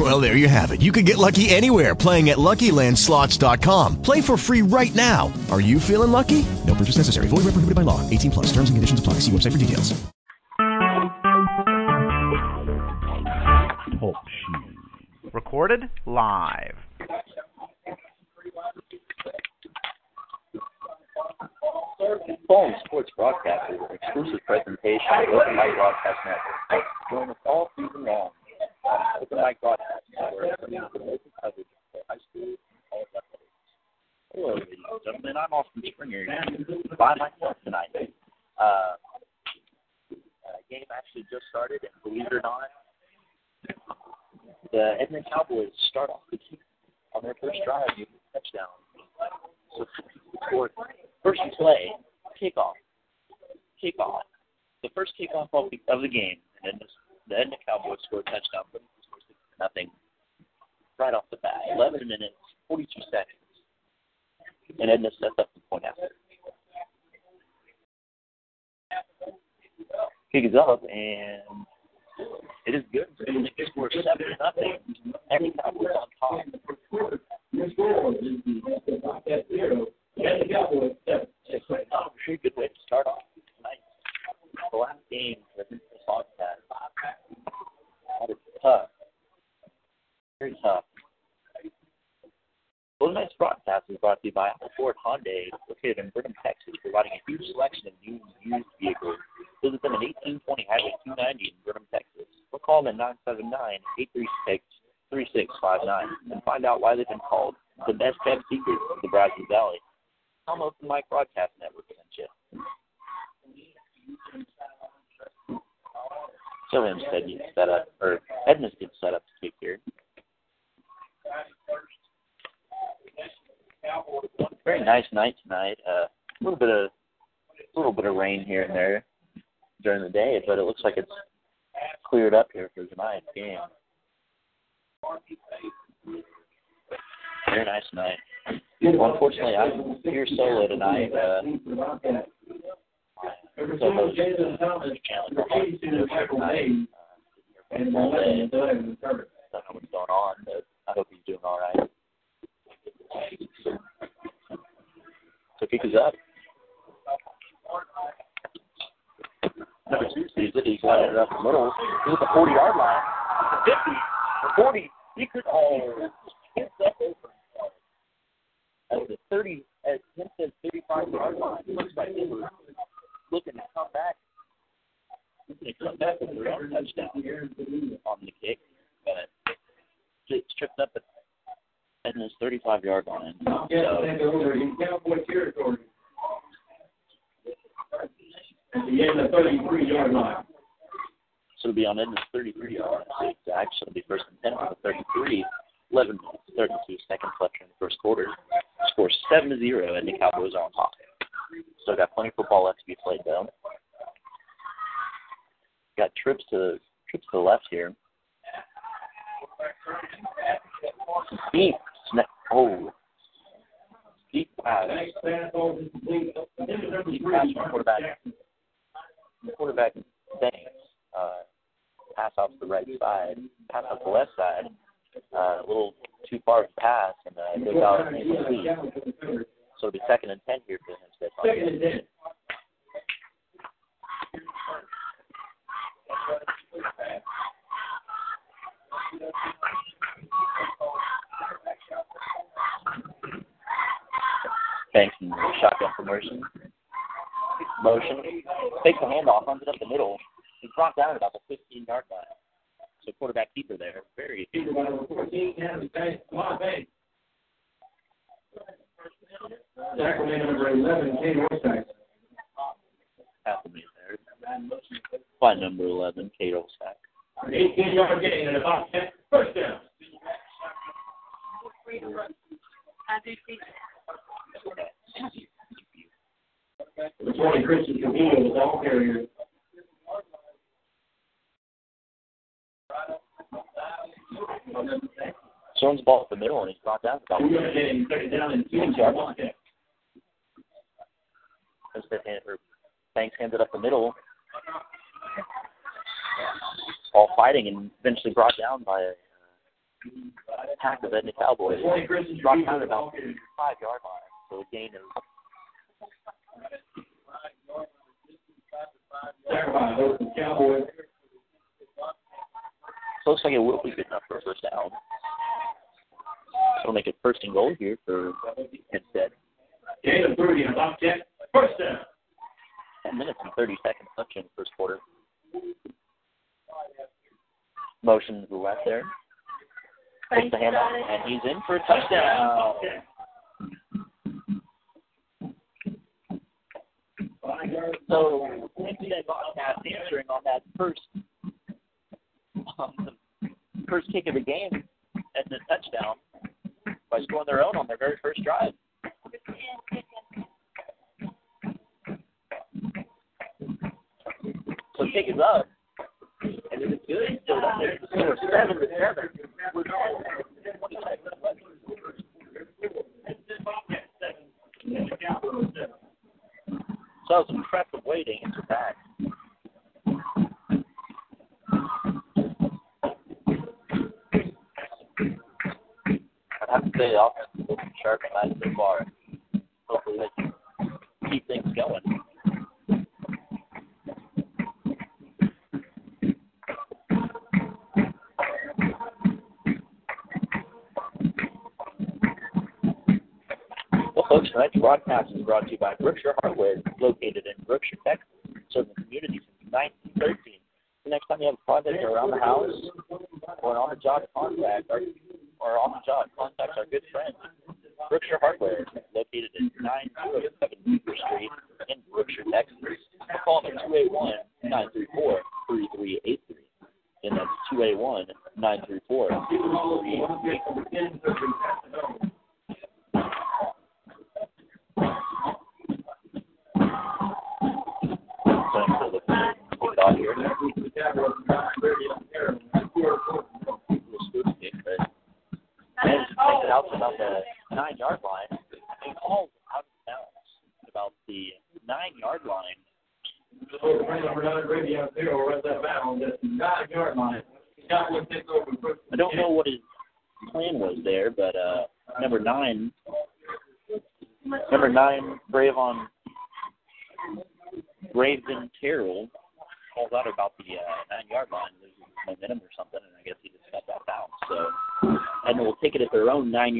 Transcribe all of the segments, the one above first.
Well, there you have it. You can get lucky anywhere playing at LuckyLandSlots.com. Play for free right now. Are you feeling lucky? No purchase necessary. Void where prohibited by law. 18 plus. Terms and conditions apply. See website for details. Talk shoes. Recorded live. Phone Sports Broadcasters, an exclusive presentation of Open Mic Broadcast Network. Join us all season long school and college athletics. Hello, ladies and gentlemen. I'm Austin Springer by myself tonight. Uh, uh, game actually just started, and believe it or not, the Edmond Cowboys start off the team on their first drive using a touchdown. So scored first play, kickoff, kickoff, the first kickoff of the, of the game, and then the, the Cowboys scored a touchdown, but nothing right off the bat. 11 minutes, 42 seconds, and Edna sets up the point after. Kick is up, and it is good. They score seven to nothing. Every Cowboys on top. Good way to start off tonight. The last game that this podcast that is tough. Very tough. Well, tonight's broadcast is brought to you by Apple Ford Hyundai, located in Brenham, Texas, providing a huge selection of new and used vehicles. Visit them at 1820 Highway 290 in Brenham, Texas, or call them at 979-836-3659 and find out why they've been called the best kept secret of the Brazos Valley. Tom Open Mic Broadcast Network sent you. So Hempstead gets set up, or Edmonds gets set up to kick here. Very nice night tonight. Uh, a little bit of, a little bit of rain here and there during the day, but it looks like it's cleared up here for tonight's game. Very nice night. Well, unfortunately, I'm here solo tonight. Uh, co-host, uh, Chandler Carlson, is here tonight. Uh, full day. Don't know what's going on, but I hope he's doing all right. So kick is up. Number two sees it. He's it up the middle. He's at the 40 yard line. The 50, the 40. He could, over. At the 30, at Hempstead's 35 yard line. It looks like they were looking to come back. Looking to come back with their own touchdown on the kick. But it's tripped up at his 35 yard line. So, in Cowboy territory. At the end of 33 yard line. so it'll be on Edna's 33 yard line. So it's actually be first and 10 on the 33. 11 minutes, 32 seconds left in the first quarter. Score 7 to 0, and the Cowboys are on top. Still got plenty of football left to be played, though. Got trips to trips to the left here. Deep. Oh. Deep pass. Pass from quarterback. Quarterback Banks. Uh, pass off the right side. Pass off the left side. Uh, a little too far to pass, and uh, goes out and incomplete. So it'll be second and ten here for Hempstead. Second and ten. Banks and shotgun promotion. Motion. Takes the handoff, runs it up the middle. He's brought down at about the 15 yard line. So quarterback keeper there. Very Keeper by number 14, Henry Banks. Come on, Banks. Tackle man number 11, Kane Orsack. happily there. By number 11, Kate Olsack. 18 yard gain and about 10. First down. The 20, Christian Camino, the ball carrier. Jones ball up the middle, and he's brought down. We're going to cut it down in two yards. Because they Banks hands up the middle. All fighting and eventually brought down by uh, a pack of Edna Cowboys. Brought down about five yard line, so a gain of Cowboys. Looks like it will be good enough for a first down will make it first and goal here for Hempstead. Jalen Brody on off jet. First down. 10 minutes and 30 seconds left in the first quarter. Motion to the left there. Takes the handoff, and he's in for a touchdown. So, Hempstead broadcast answering on that first um, first kick of the game Pass is brought to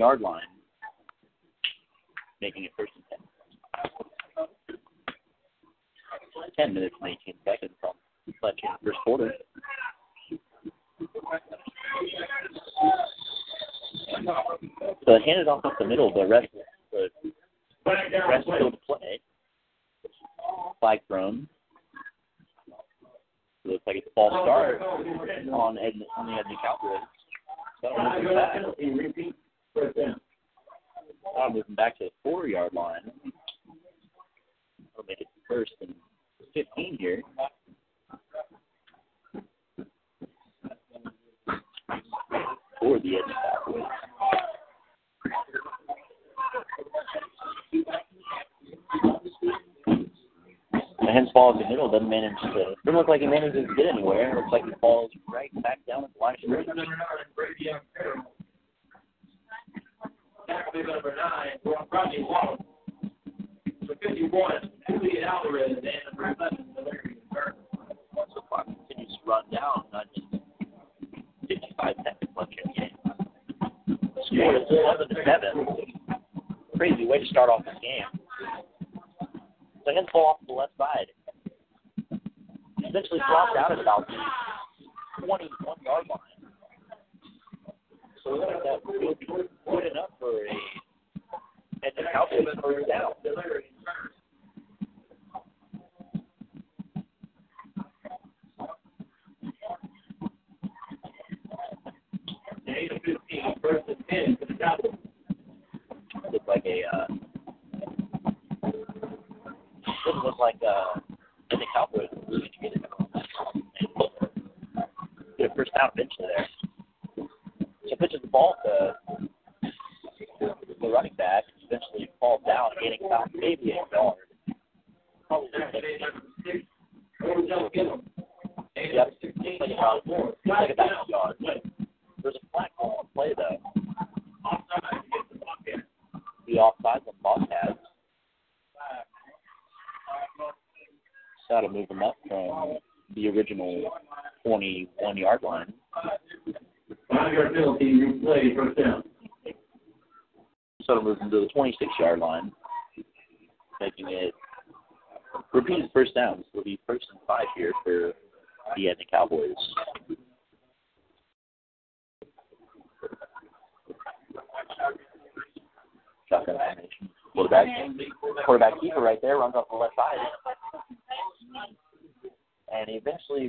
yard line, making it first and 10. 10 minutes and 18 seconds on Fletcher first quarter. So handed off up the middle, but ref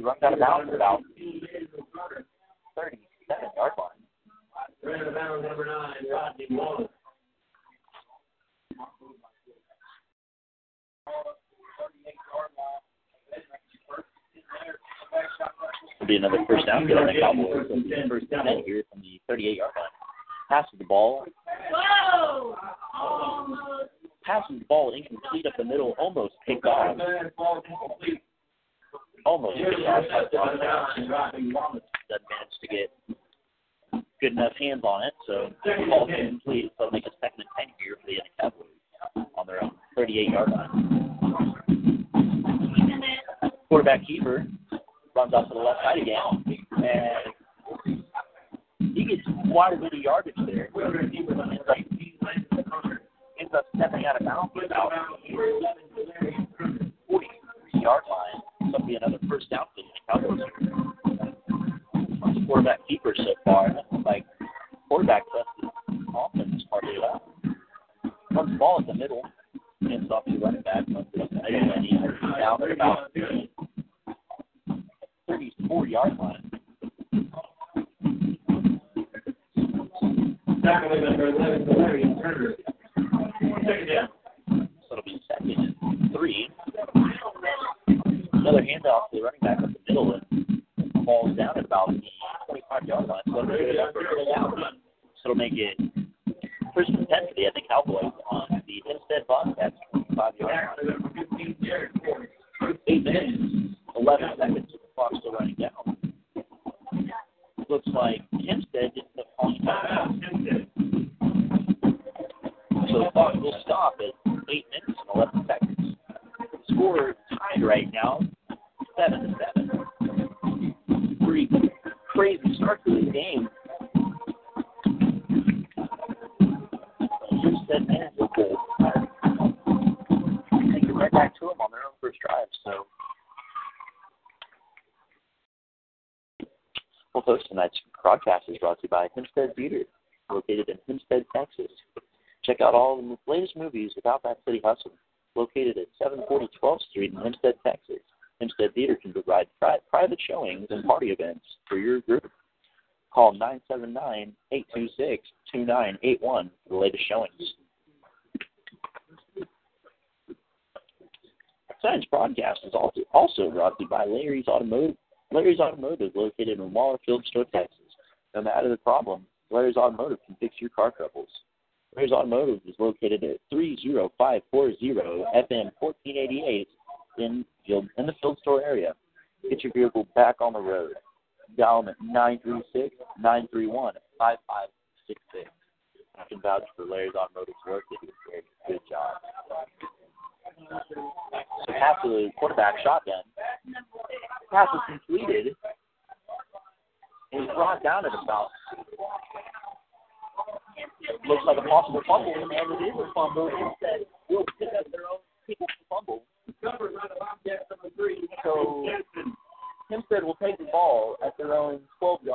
runs out of bounds without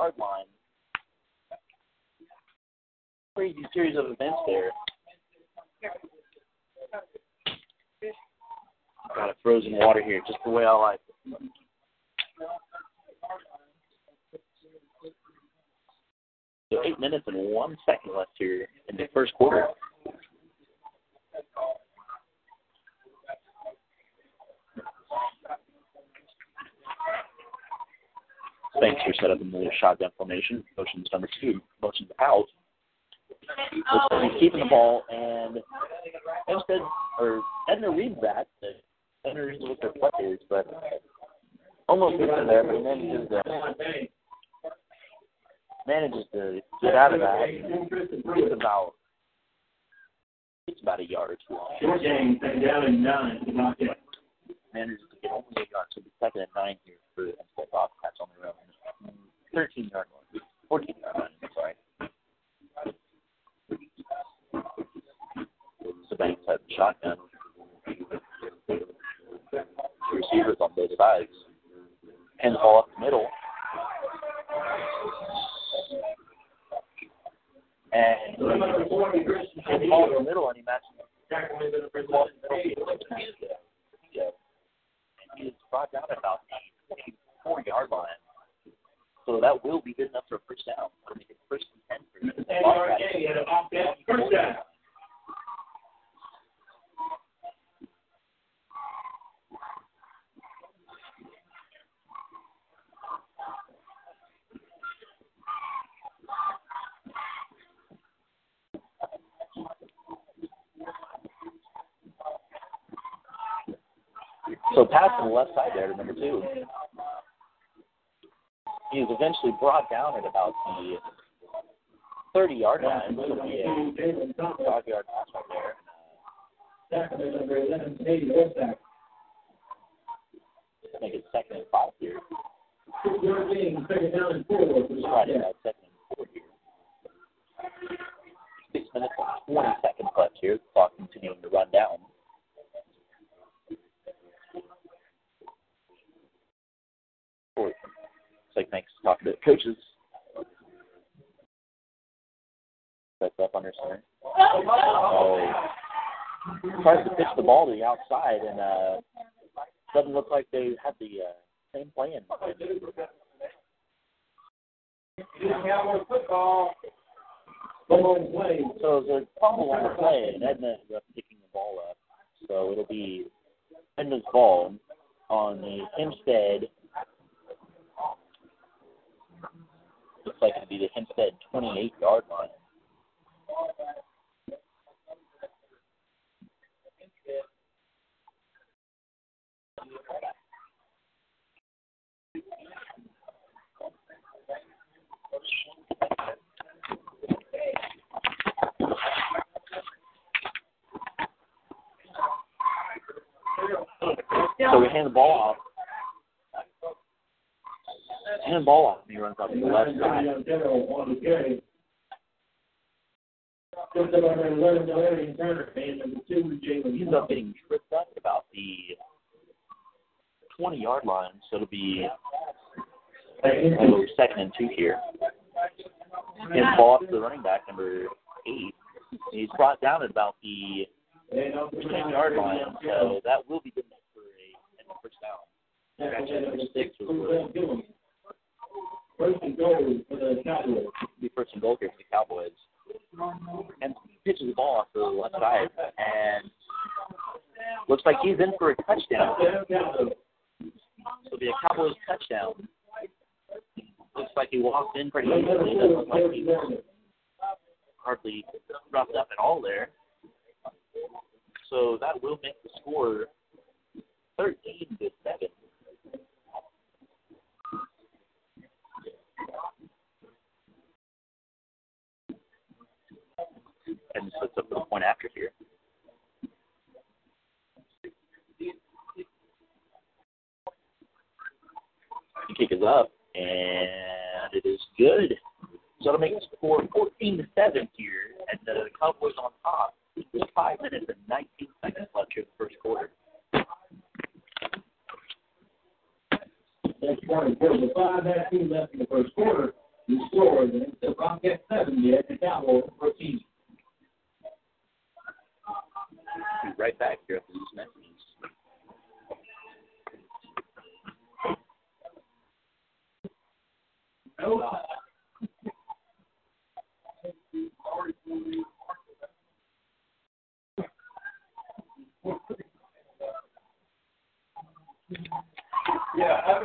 yard line. Crazy series of events there. Got a frozen water here, just the way I like it. So eight minutes and one second left here in the first quarter. Spanks are set up in the shotgun formation. Motion's number two. Motion's out. So he's keeping the ball, and Hempstead or Edna reads that. Edna reads what their play is, but almost gets in there, but manages to manages to get out of that. It's about it's about a yard long. Game, down and nine. Manages to get only a yard, so the second and nine here for the Hempstead Bobcats on their own. 13 yard line, 14 yard line. I'm sorry. So Banks has the shotgun. Receivers on both sides. The ball up the middle. And forty, the in the middle, and he matches the the. Yeah. And he is brought down about the 24 yard line. So that will be good enough for a first down. It'll make first and 10 for the And a first down. So pass to the left side there to number two. He was eventually brought down at about the 30 yard line. So it'll be a five yard pass right there. Is number eleven, Katie Westak. I think it's second and five here. Second down and four Right Bobcats. second and four here. Six minutes and 20 seconds left here. The clock continuing to run down. Looks like Mike's talking to coaches. Sets up on under center. Oh, tries to pitch the ball to the outside, and uh, doesn't look like they have the uh, same plan. So there's a fumble on the play, and Edna ends up picking the ball up. So it'll be Edna's ball on the Hempstead. Looks like it'll be the Hempstead 28 yard line. So we hand the ball off. The ball off, and he runs up to the left side. General on the carry. First of all, eleven, Larry Turner, and number two, Jalen. He ends up getting tripped up about the 20 yard line, so it'll be oh, second and two here. And ball to the running back, number eight. He's brought down at about the 10 yard line, so that will be good enough for a first down. Actually, number six First and goal for the Cowboys. be first and goal here for the Cowboys. And pitches the ball off to the left side, and looks like he's in for a touchdown. It'll be a Cowboys touchdown. Looks like he walked in pretty easily. Doesn't look like he hardly roughed up at all there. So that will make the score 13 to 7. And sets up for the point after here. The kick is up, and it is good. So it'll make the score 14 to 7 here, and the Cowboys on top. With five minutes and 19 seconds left here in the first quarter. That's one quarter. The five nineteen left in the first quarter. The score is the Bobcats seven, yet the Cowboys fourteen. Be right back here after these messages. Yeah, I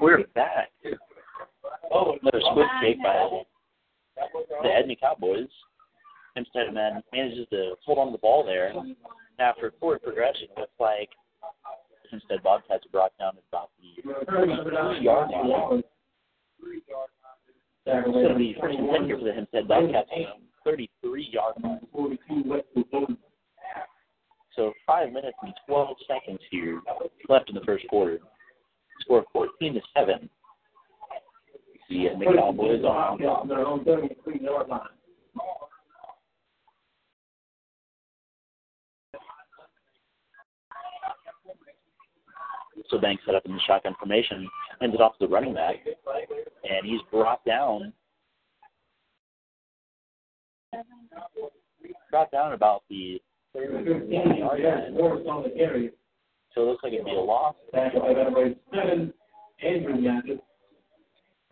We're back. another squib kick by the Edna Cowboys. Hempstead man manages to hold on to the ball there. After forward progression, looks like Hempstead Bobcats are brought down at about the yard line. That's going to be first and ten here for the Hempstead Bobcats, 33 yard line. So five minutes and 12 seconds here left in the first quarter. Score 14 to 7. The uh, Edna Cowboys on. So Banks set up in the shotgun formation, hands it off to the running back, and he's brought down. Brought down about the 30 yard line. So it looks like it'd be a loss. Seven, Andrew Mathis.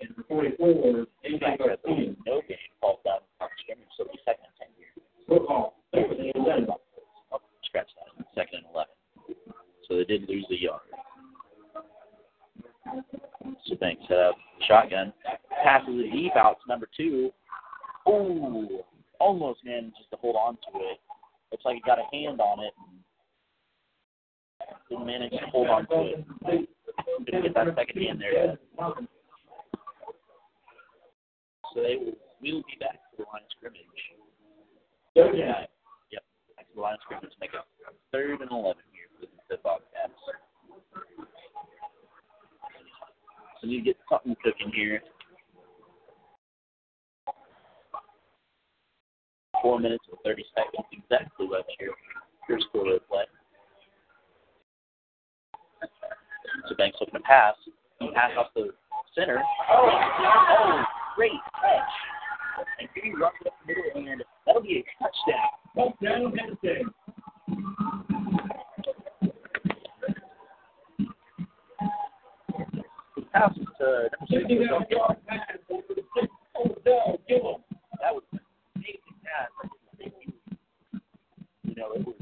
And for 44, Back at the no gain falls down on scrimmage, so it'll be second and 10 here. Oh, scratch that. Second and 11. So they did lose the yard. So Banks set up shotgun. Passes it deep out to number two. Ooh, almost managed to hold on to it. Looks like he got a hand on it. Didn't manage to hold on to it. Didn't get that second hand there yet. So they will, we will be back to the line of scrimmage. Yeah. Yep. Back to the line of scrimmage. Make it third and 11 here for the Bobcats. So you get something cooking here. Four minutes and 30 seconds exactly left here. Here's quarter of play. So Banks looking to pass. He passed off the center. Oh, oh great catch. And he runs up the middle, and that'll be a touchdown. Touchdown, Hempstead. He passes to number six. That was an. You know, it was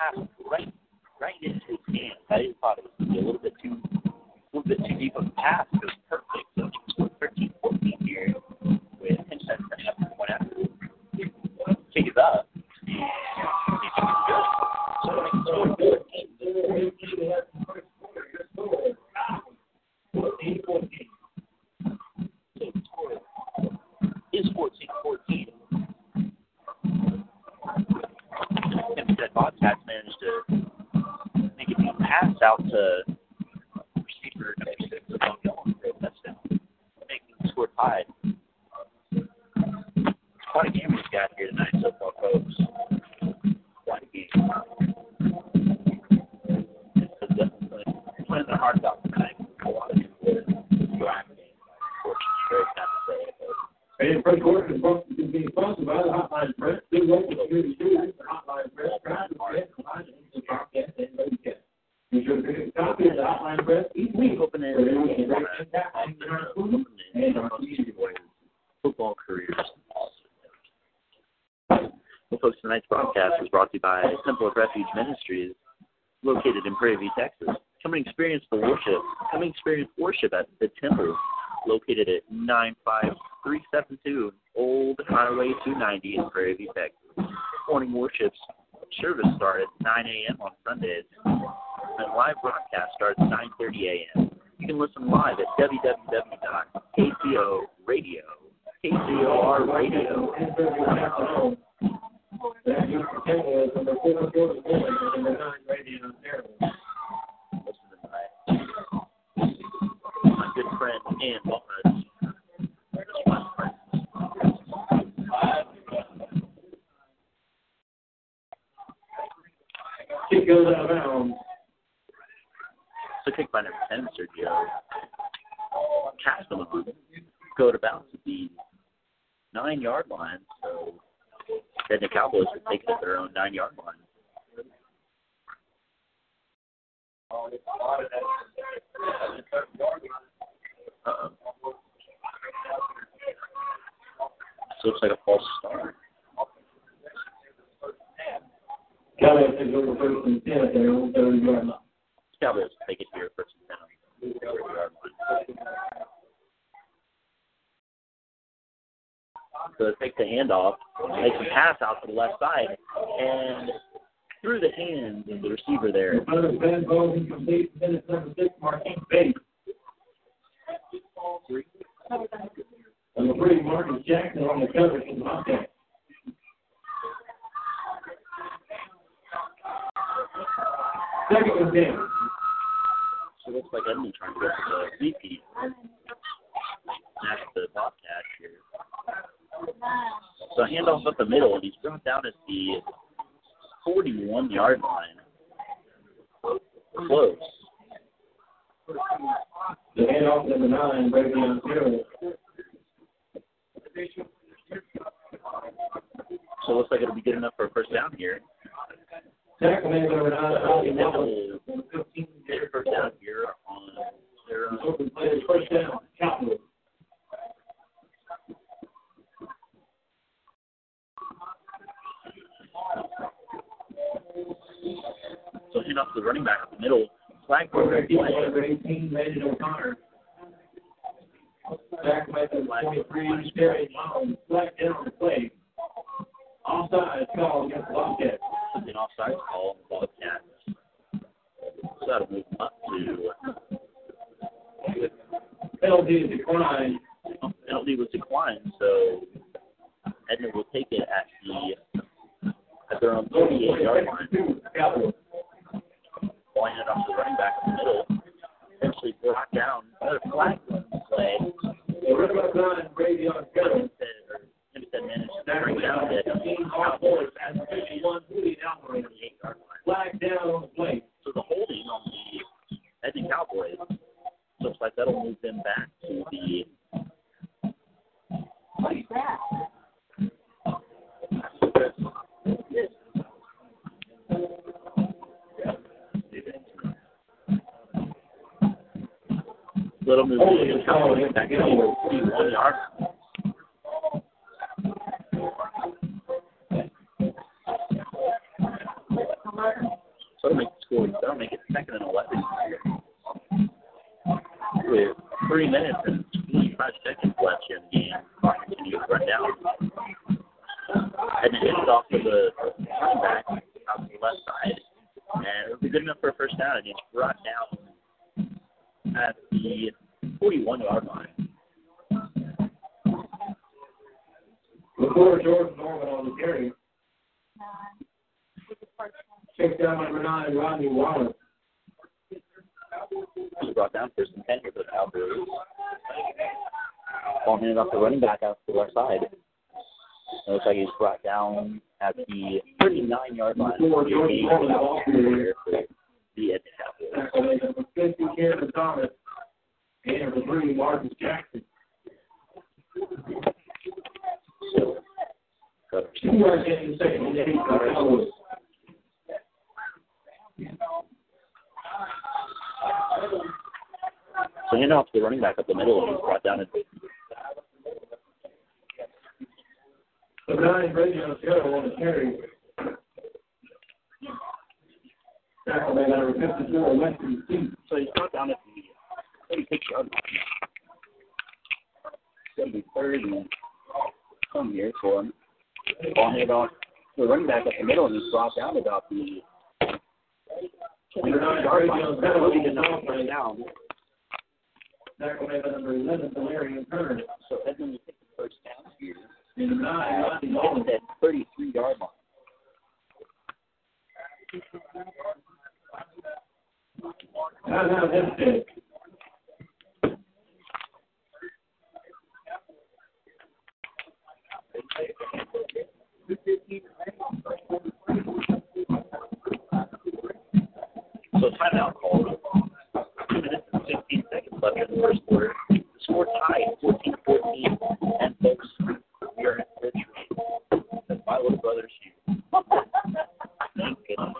passed right, right into his hands. I just thought it was a little bit too, a little bit too deep of a pass. It was perfect. So he scored 13, 14 here with Hempstead turning up one after. Kick is up. It score 14. So the score is 14-14. Hempstead Bobcats managed to make a deep pass out to receiver Mount Dillon for a touchdown, making the score tied. It's quite a game we've got here tonight so far, folks. Quite a game. It's playing their. A And first quarter is brought- is being sponsored by the Hotline Press, two local community studios, the Hotline Press, proud to present the line of the broadcast and broadcast. Be sure to pick a copy of the Hotline Press each week. Hoping that So everyone can break it down in our food and our football careers. Well, folks, tonight's broadcast was brought to you by Temple of Refuge Ministries, located in Prairie View, Texas. Come and experience the worship. Come and experience worship at the Temple, located at 95372 Old Highway 290 in Prairie View, Texas. Morning worships service start at 9 a.m. on Sundays, and live broadcast starts at 9:30 a.m. You can listen live at www.kcoradio, kcorradio.com. That you Ian Walnuts. Kick goes out of bounds. So kick by number 10, Sergio. Cast them on. Go to bounce at the nine yard line. So then the Cowboys would take it at their own nine yard line. Uh-oh. So looks like a false start. Cowboys take over first and take it here first and ten. So it takes the handoff, makes a pass out to the left side, and through the hands of the receiver there bad ball incomplete, minutes number six, Marquise Bates. Number three, Marcus Jackson on the cover from the Bobcats. Second and ten. So it looks like Edmund trying to go for the repeat. That's the Bobcat here. So handoff up the middle, and he's brought down at the 41 yard line. Close. The handoff number nine, Bravion Taylor. So it looks like it'll be good enough for a first down here. Tackle man number nine, Ollie Wallace. we'll Fifteen get a first down here on their own. Open play, first down, Cowboys. So handoff to the running back up the middle. Flag Quarterback number eighteen, Landon O'Connor. Tackle man number twenty-three, Terry Long, flag down the play. Offside call against the Bobcats. It's an offside call Bobcats. So that'll move up to Penalty is declined. penalty was declined, so Edmund will take it at the at their own 38 yard line. Ball off the running back in the middle. Eventually brought down. Another flag play. The running back line, Bravion Taylor. Hempstead, or Hempstead managed to bring down the Cowboys at Alvarez. 38 yard line. Flag down on the play. So the holding on the Edmund Cowboys looks like that'll move them back to the Little move Holding is called against the back to the Cowboys. 41 yard. So that'll make the score. That'll make it second and 11 with three minutes and 25 seconds left in the game. To run down. And then it's off to the running back to the left side. And it'll be good enough for a first down. And it's brought down at the 41 yard line. Before Jordan Norman on the carry. Check down number nine, Rodney Wallace. He's brought down first and 10 here for the Cowboys. Ball handed off the running back out to the left side. It looks like he's brought down at the 39 yard line. Jordan Norman, the ball carrier. The Edmund Cowboys. Tackle man number fifty, Cameron Thomas. And number three, Marcus Jackson. So, Two yards in the second and eight for the So hand off to the running back up the middle, and he's brought down at Number nine, Bravion Taylor on the carry. Tackle man number fifty-four, Weston Seat. so he's brought down at the 36 yard line. Gonna be third and some here for him. Ball off the running back up the middle, and he's down about the yard line. Bravion That'll Taylor be on the enough for a down. down. Tackle man number eleven, Valerian Kern. So Edmund will take the first down here. Number nine, Rodney He's Wallace. at 33 yard line. So timeout call. Two minutes and 15 seconds left in the first quarter. The score tied 14-14. And folks, we are at Richmond. That's my little brother's shoe. Thank goodness.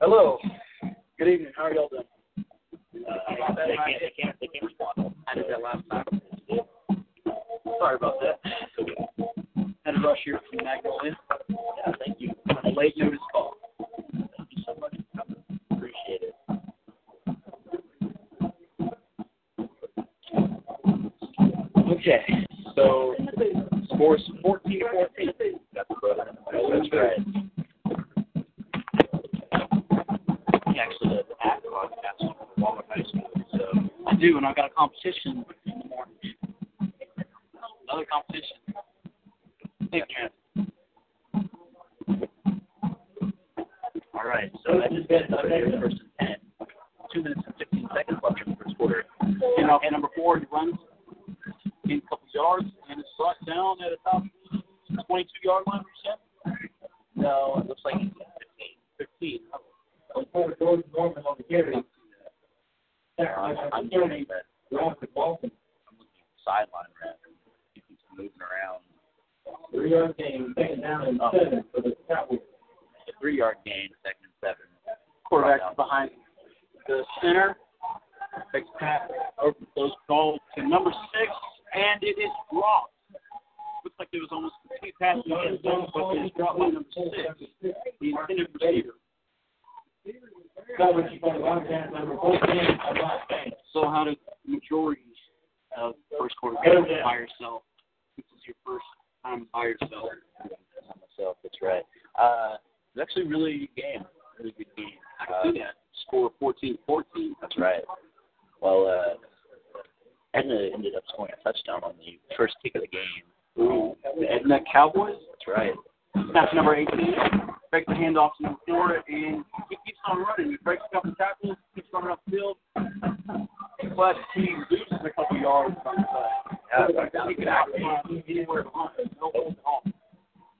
Hello. Good evening. How are y'all doing? I. Sorry about that. Had a rush here from Magnolia. Yeah, thank you. A late notice call. Thank you so much for coming. Appreciate it. Okay, so scores 14 14. That's right. He actually does at podcast for Walmart High School, so I do, and I've got a competition in the morning. Another competition. Thank you. all right. So that just us there first and 10. Two minutes and 15 seconds left in the first quarter. And, uh, and number four, he runs in a couple yards, and it's brought down at a top 22 yard line, you said? No, it looks like 15. 15. Before George Norman on the carry. I'm, I'm getting that Ralph the ball. I'm looking at the sideline rep. If he's moving around. Three yard game, second down and Oh. seven for the Cowboys. Three yard gain, second and seven. Quarterback behind the center. Takes pass over those ball to number six, and it is dropped. Looks like it was almost complete pass in the end zone, but it is dropped by number six, the intended receiver. Coverage for the Wildcats, number fourteen, Scott Banks. So how did the majority of first quarter go by yourself? This is your first time by yourself. myself. That's right. Uh, it's actually a really good game. Really good game. I can. Score 14-14. That's right. Well, uh, Edna ended up scoring a touchdown on the first kick of the game. Ooh, the Edna Cowboys. That's right. Snap number 18. Breaks the handoff to four, and he keeps on running. He breaks a couple tackles, keeps running up the field. But he loses a couple yards from the play. Yeah, He could outrun anywhere behind. No hold at all.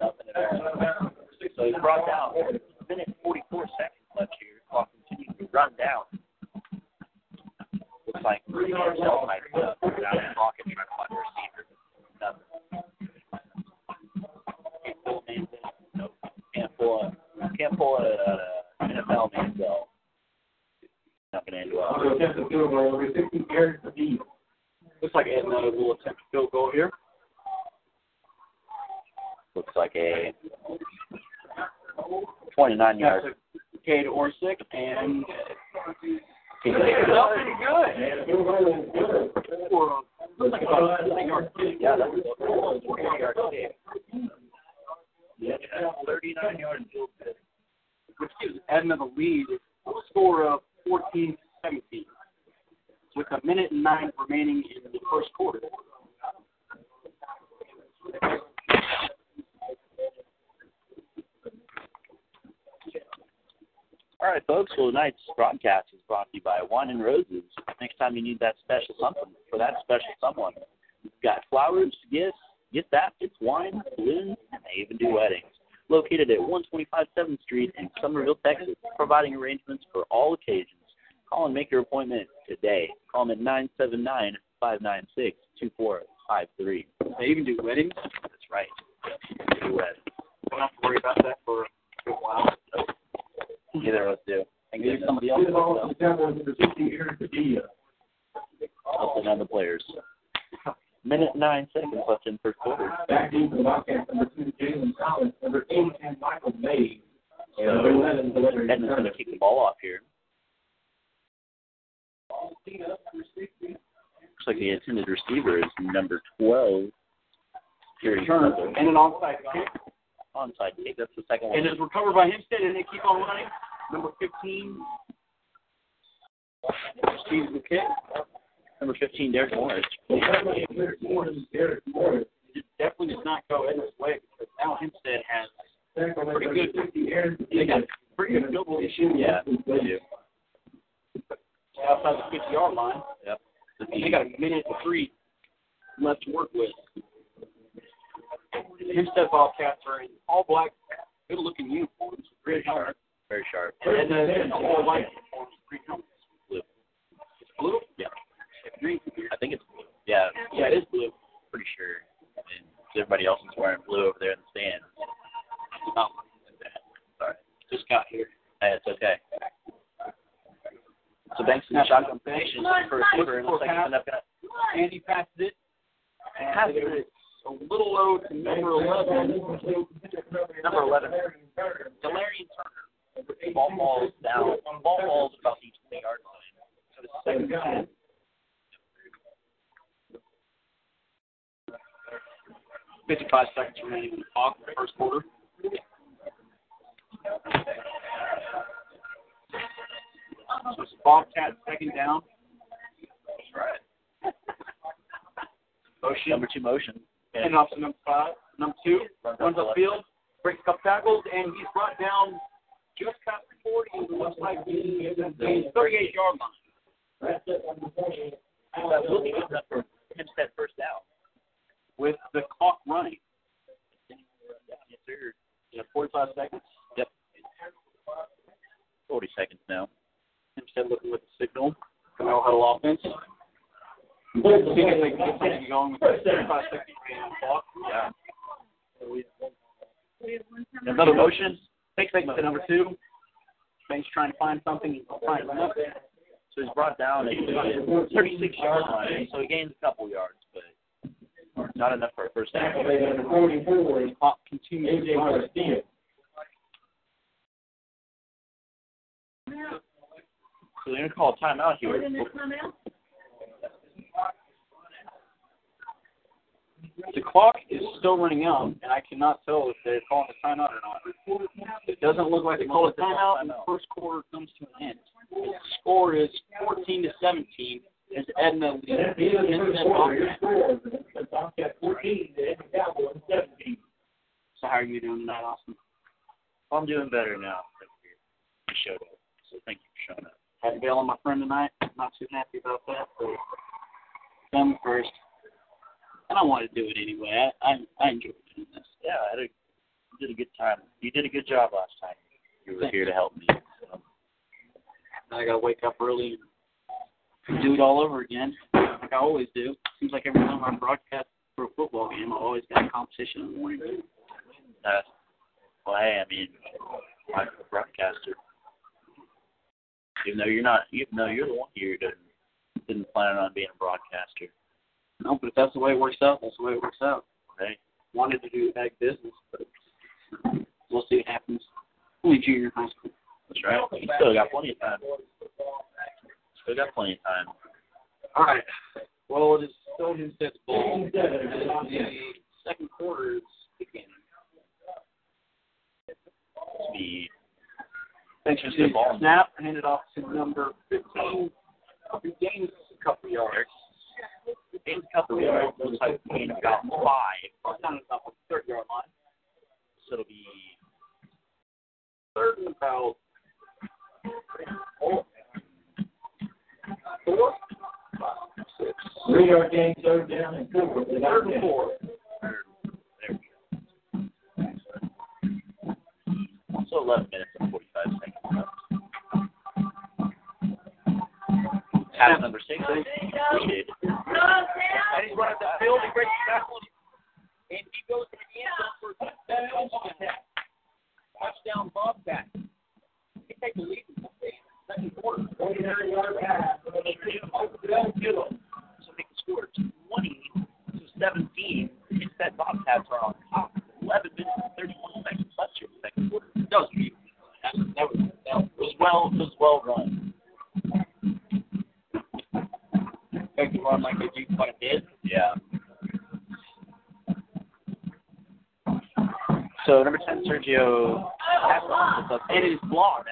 nothing at all. So he's brought down. A minute 44 seconds left here. Clock continues to run down. Looks like three yards out might uh, down the clock and try to find a receiver. Nothing. Can't pull a man. Nope. Can't pull a can't pull a, a NFL man though. Not gonna end well. Also attempt the field goal, over sixty yards for D. Looks like Edna will attempt a field goal here. Looks like a 29 yard. That's a K to Orsick, and that's pretty good. And the field goal is good. For, looks like about a 30 yard kick. Yeah, that's a 40 yard kick. Yeah, 39 yard field goal. which gives Edna the lead, score of 14 17, with a minute and nine remaining in the first quarter. All right, folks. Well, tonight's broadcast is brought to you by Wine and Roses. Next time you need that special something for that special someone, we've got flowers, gifts, gift baskets, wine, balloons, and they even do weddings. Located at 125 7th Street in Somerville, Texas, providing arrangements for all occasions. Call and make your appointment today. Call them at 979 596 2453. They even do weddings. That's right. They do weddings. Don't have to worry about that for a good while. Neither of us do. Thank Maybe goodness. somebody else Field goal will. to the Cowboys, number sixty yards. Helping on the players. Minute nine seconds left in first quarter. Back deep for the Wildcats, number two, Jalen Collins, number eight, and Michael May. And number eleven, the letter Edmonds going to kick the ball off here. Looks like the intended receiver is number 12. Here Turn and an onside kick. Onside kick. That's the second one. And it's recovered by Hempstead, and they keep on running. Number 15 receives the kick. Number 15, Derek Morris. Derek Morris, Derek Morris. It definitely does not go Edna's way because now Hempstead has Pretty good. sixty yards for they got pretty good field position Yeah, they do. outside the 50 yard line. Yep. And they got a minute and three left to work with. Hempstead Bobcats are in all black, good looking uniforms, Very helmets. sharp. Very sharp. And then in all white uniforms, green helmets. Blue. Yeah. Green. I think it's blue. Yeah. Yeah, it is blue. Pretty sure. And everybody else is wearing blue over there in the stands. Oh, Sorry. just got here. Hey, it's okay. So Banks in the shotgun formation for receiver, and it looks like he's end up gonna And passes it. pass And it. a little low to number 11. Number 11, Delarian Turner. Ball falls down. Ball falls about the 20 yard line. So the second down. 55 seconds remaining in the clock first quarter. So it's Bobcat second down. That's right. Motion. Number two motion. And off to number five. Number two runs upfield, breaks a couple tackles, and he's brought down just past the 40. Looks like he's the 38 yard line. That's it, number twenty. That will be good enough for him set first down. with the clock running. Yes, sir. You 45 seconds. Yep. 40 seconds now. Instead looking with the signal. Camaro huddle offense. See if they can get something going with 35 seconds remaining on the clock. Yeah. Another motion. Seconds to number two. Bank's trying to find something. He's finding nothing. So he's brought down the 36 yard line, so he gains a couple yards, but not enough for a first down. Is Clock continues running. Garcia. So they're going to call a timeout here. The clock is still running out, and I cannot tell if they're calling a timeout or not. It doesn't look like they called a timeout, and the first quarter comes to an end. The score is 14 to 17 as Edna leads That is the Vincent score, your Bobcat. score. The Bobcat fourteen, the Edna Cowboys seventeen. So how are you doing tonight, Austin? I'm doing better now. You showed up, so thank you for showing up. Had to bail on my friend tonight. Not too happy about that, but them first. And I wanted to do it anyway. I I, I enjoyed doing this. Yeah, I had a, did a good time. You did a good job last time. You were Thanks. here to help me. So. Now I gotta wake up early and do it all over again, like I always do. Seems like every time I broadcast for a football game, I always got a competition in the morning. Uh, well, hey, I mean, I'm a broadcaster. Even though you're not, even though you're the one here who didn't, didn't plan on being a broadcaster. No, but if that's the way it works out, that's the way it works out. Okay. Wanted to do ag business, but we'll see what happens. Only junior high school. That's right. You still got plenty of time. Still got plenty of time. All right. Well, it is still Hempstead's ball. The second quarter is beginning. Speed. Thanks for the snap. Hand it off to number 15. Who gains a couple yards. A couple. Looks like we gained about five. 30 yard line. So it'll be Third and about four. Five, six. Three yard gain, third down and four. Third and four. third. So 11 minutes and 45 seconds left. Pass number six completed. And he's running the field. He breaks the tackle. And he goes to the end zone for a touchdown. Touchdown Bobcat. He takes the lead in the second quarter. Twenty-nine yard pass. So they Sergio it is blocked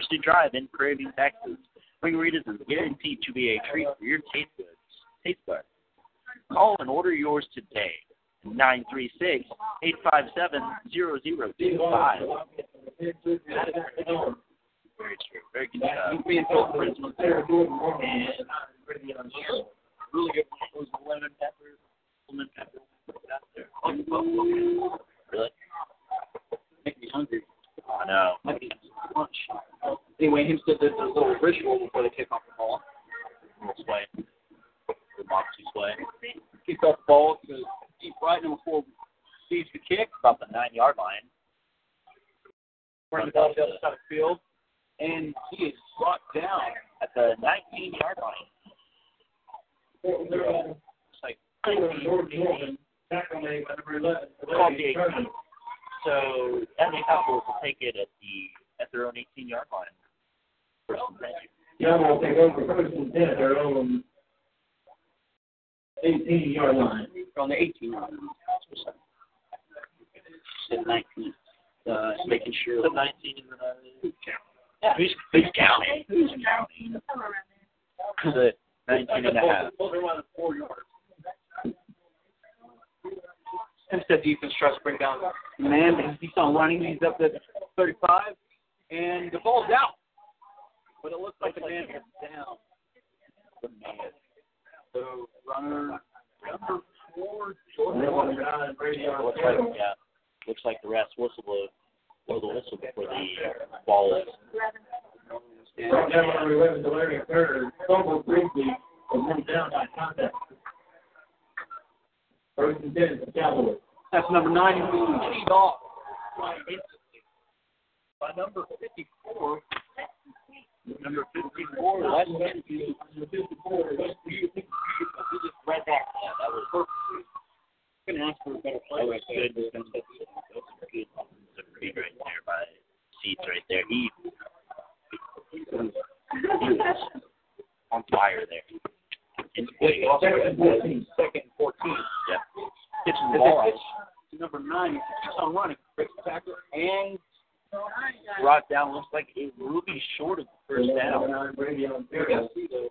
University Drive in Prairie View, Texas, Wingaritas is guaranteed to be a treat for your taste buds. Taste buds. Call and order yours today. 936 857 0025. Very true. Very good. He's being told instance there. And really good one. It was lemon pepper. Lemon pepper. Out there. Oh, oh, okay. Really? Make me hungry. I know. Lunch. Anyway, said there's a little ritual before they kick off the ball. Little sway. The moxie sway. Kick off the ball to deep right number four receives the kick About the nine yard line. brings it down the other side of the field, and he is brought down At the 19 yard line. It's like Tackle name number eleven. Called the 18. So means Cowboys will take it at the at their own 18 yard line. First and ten. Yeah, I'm gonna take over first and ten, they're on eighteen yard line. on the 18 line. Said 19. Uh, just making sure. The 19 is the yeah. Who's who's counting? Who's counting? The 19 and a half. four yards. Instead, defense tries to bring down man, but he's on running. He's up to 35, and the ball's out. But it looks like the man is down. The man. So runner number four, Jordan. Looks like yeah. Looks like the refs whistle blow blow the whistle before the ball is. Right now, number eleven, Delarian Turner, fumbled briefly, and went down by contact. First and ten, the Cowboys. That's number nine, and we lead off by number 54. Number 54, West Kennedy. We just read that. Yeah, that was Perfect. I'm going to ask for a better play that was right there. good. That was a good read right there by Seeds right there. He he was on fire there. It's big. Second and fourteen. Second and 14. Yeah. Pitching the ball. Number nine, keeps on running. Breaks the tackle and Brought down looks like it will be short of the first down. nine, Brady on you're third. going to see the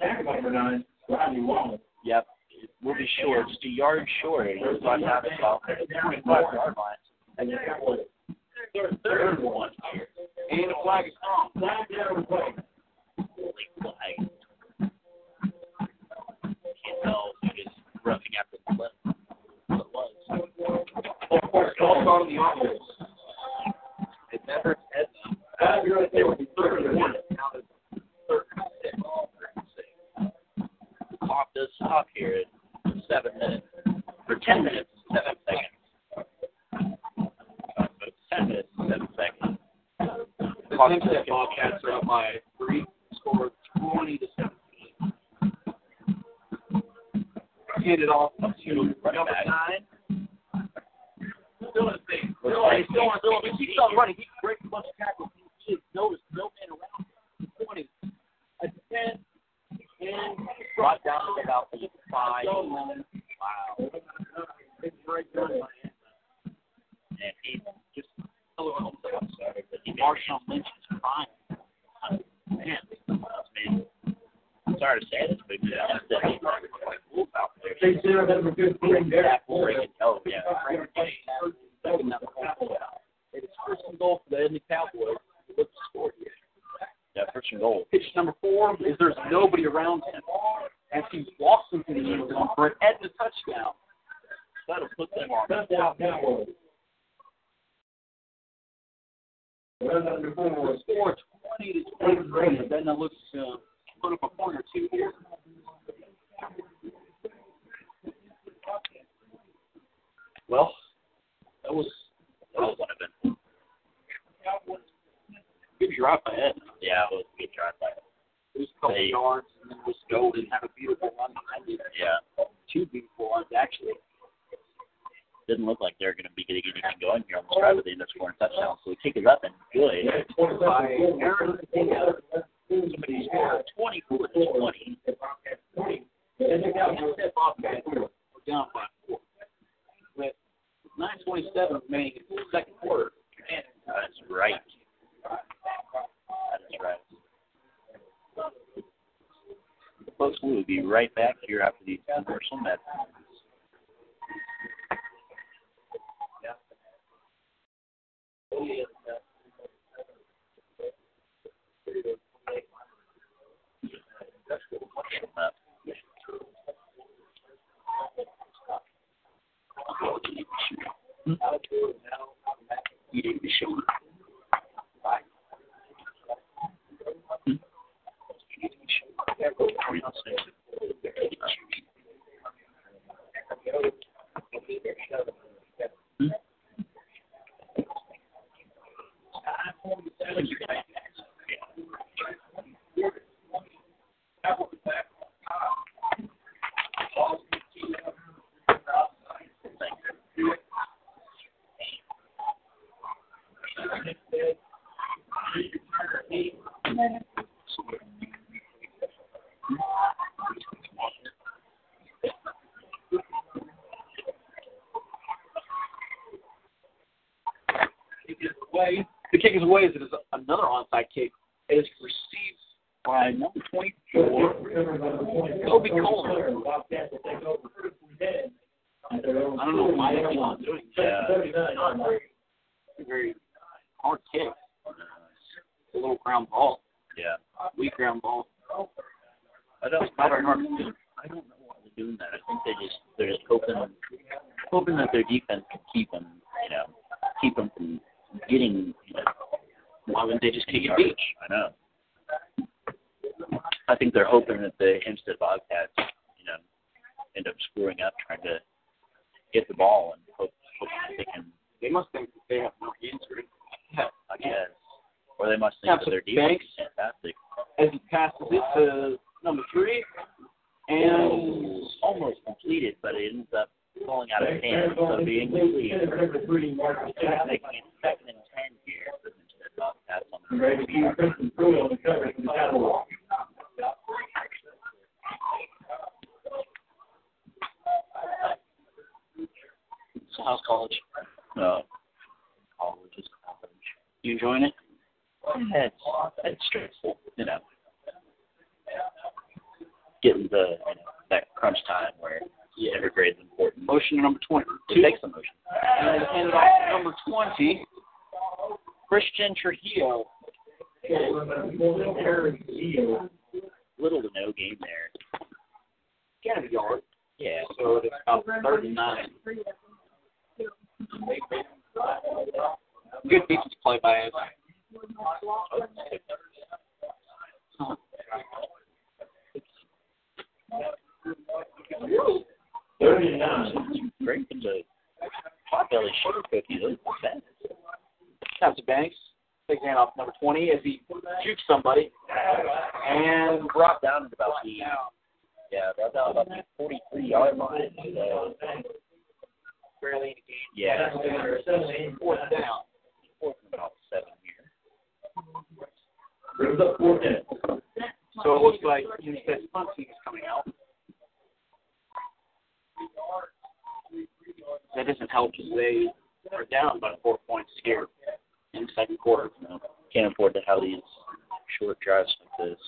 Tackle number nine, Rodney Wong. Yep. It will be short, just a yard short. It was brought down about the 25 yard line. And the third, third one. And the flag is thrown. Flag down, play. Late flag. Can't tell if it is roughing after the. It was. Of course, all on the offense. Never heads up. Five yards, they were third and one. Now it's third and six. Third. Clock does stop here at seven minutes, or ten minutes, seven seconds. Uh, but ten minutes, seven seconds. The Clock. Bobcats are up by three, scored 20 to 17. Hand it off to number nine. Still in the thing. Still on, still on, still. He keeps on running. He breaks a bunch of tackles. He has noticed no man around him. 20. At 10. And Brought down to about five. Wow. Wow. It's right there. And he just He Marshawn Lynch is fine. man, that's amazing. Sorry to say this, but that's definitely like wolf out there. They zero number fifteen, biggest ways that it's really nice. Great for the potbelly sugar cookies. That's Banks. Takes hand off number 20 as he jukes somebody and brought down at about the yeah, brought down about the they are down by four points here in the second quarter. You know, can't afford to have these short drives like this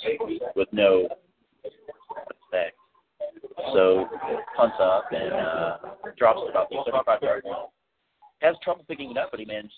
with no effect. So punts up and uh, drops it about the 35 yard line. Has trouble picking it up, but he managed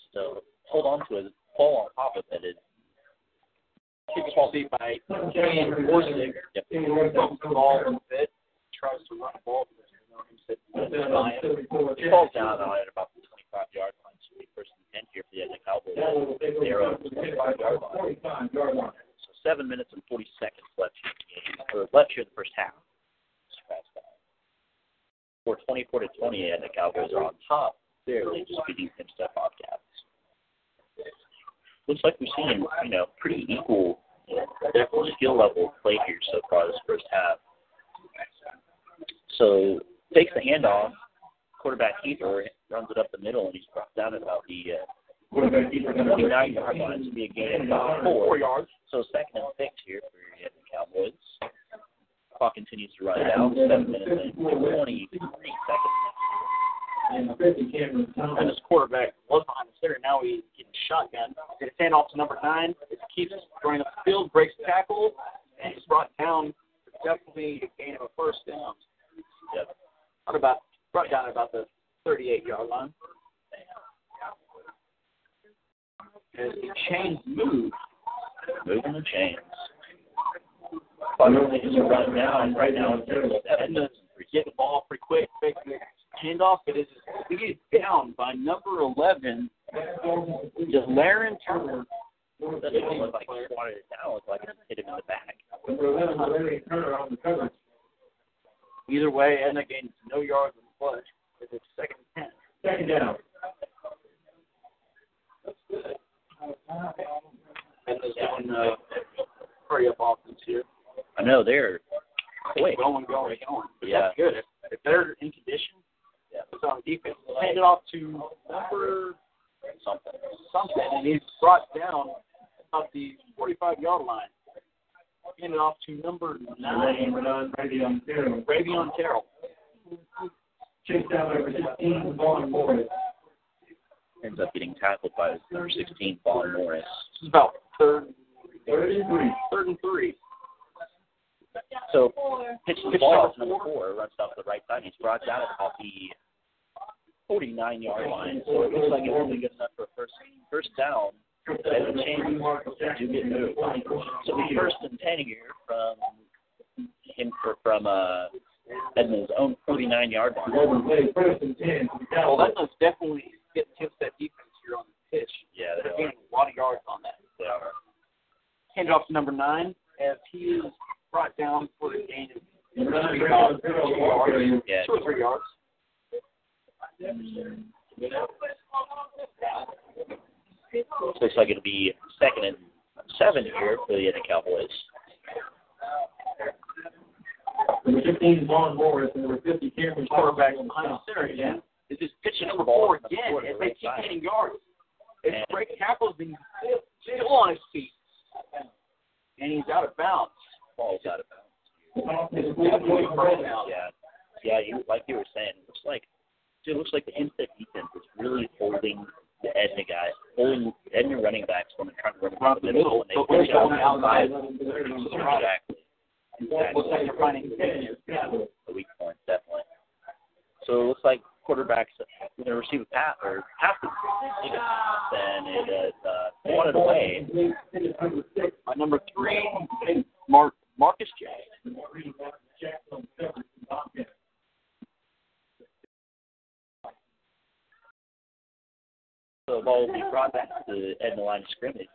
So the ball will be brought back to the Edna line of scrimmage,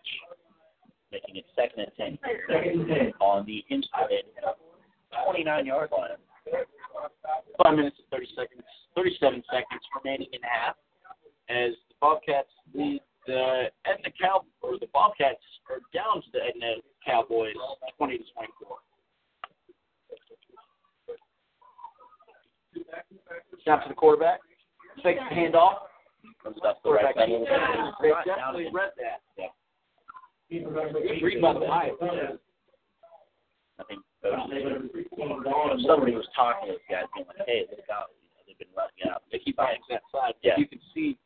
making it second and ten Second and 10. on the inside 29 yard line. Five minutes and thirty seconds, thirty-seven seconds remaining in half, as the Bobcats lead the Edna Cow or the Bobcats are down to the Edna Cowboys, twenty to twenty-four. Snap to the quarterback, fakes the handoff. Comes off the right Quarterback side. keeps it. They definitely read that. Yeah. By the Knights. I think somebody was talking to those guys, being like, "Hey, look out! You know, they've been running out." They keep buying that side. Yeah. You can see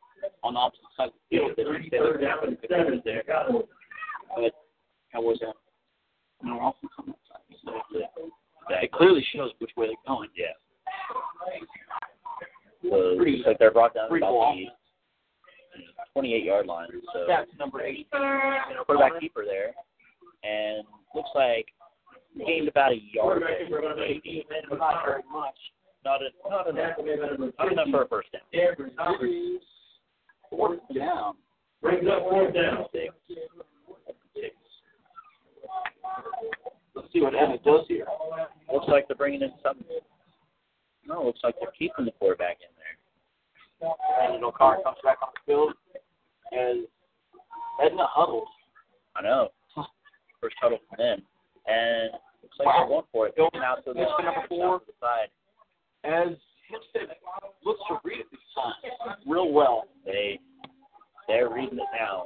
on the opposite side of the field, they're Third down and seven. there. But Cowboys have no offense on that side. So Yeah. it clearly shows which way they're going. Yeah. So looks like they're brought down Pretty about cool. the 28 yard line. So That's number eight. quarterback keeper there, and looks like gained about a yard. there. Not very much. Not a, not enough. Not enough for a first down. Fourth down. Brings up fourth down. Six. Six. Let's see what Edna does here. Looks like they're bringing in some. No, looks like they're keeping the quarterback in there. Brandon O'Connor comes back on the field as Edna huddles. I know. First huddle from them, and looks like they're going for it. Going out to the, number four. to the side. As Hempstead looks to read it real well. They they're reading it now.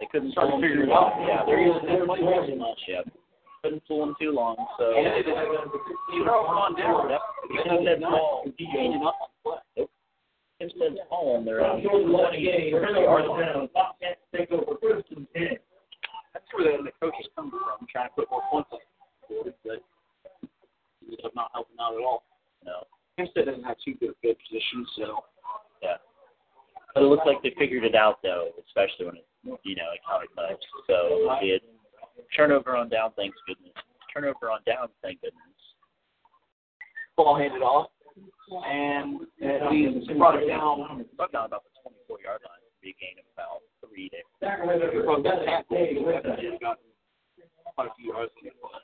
They couldn't fool to them figure too it out. long. Yeah, they're using their too much. Yep. Couldn't fool them too long. So And it is you know, on down. Yep. Hempstead ball changing up on play. Hempstead's home. They're on Short one again, first yard down. Bobcats take over first and 10. That's where the, the coaches come from, trying to put more points on the board, but ended up not helping out at all. no. Hempstead doesn't have too good a field position, so Yeah. But it looks like they figured it out though, especially when it you know it counted touch. So it'll be a turnover on down. Thanks goodness. turnover on down, thank goodness. Ball handed off, and he's brought it down. Down about the 24 yard line. Be a gain of about three there. From that tackle, he got quite a few yards.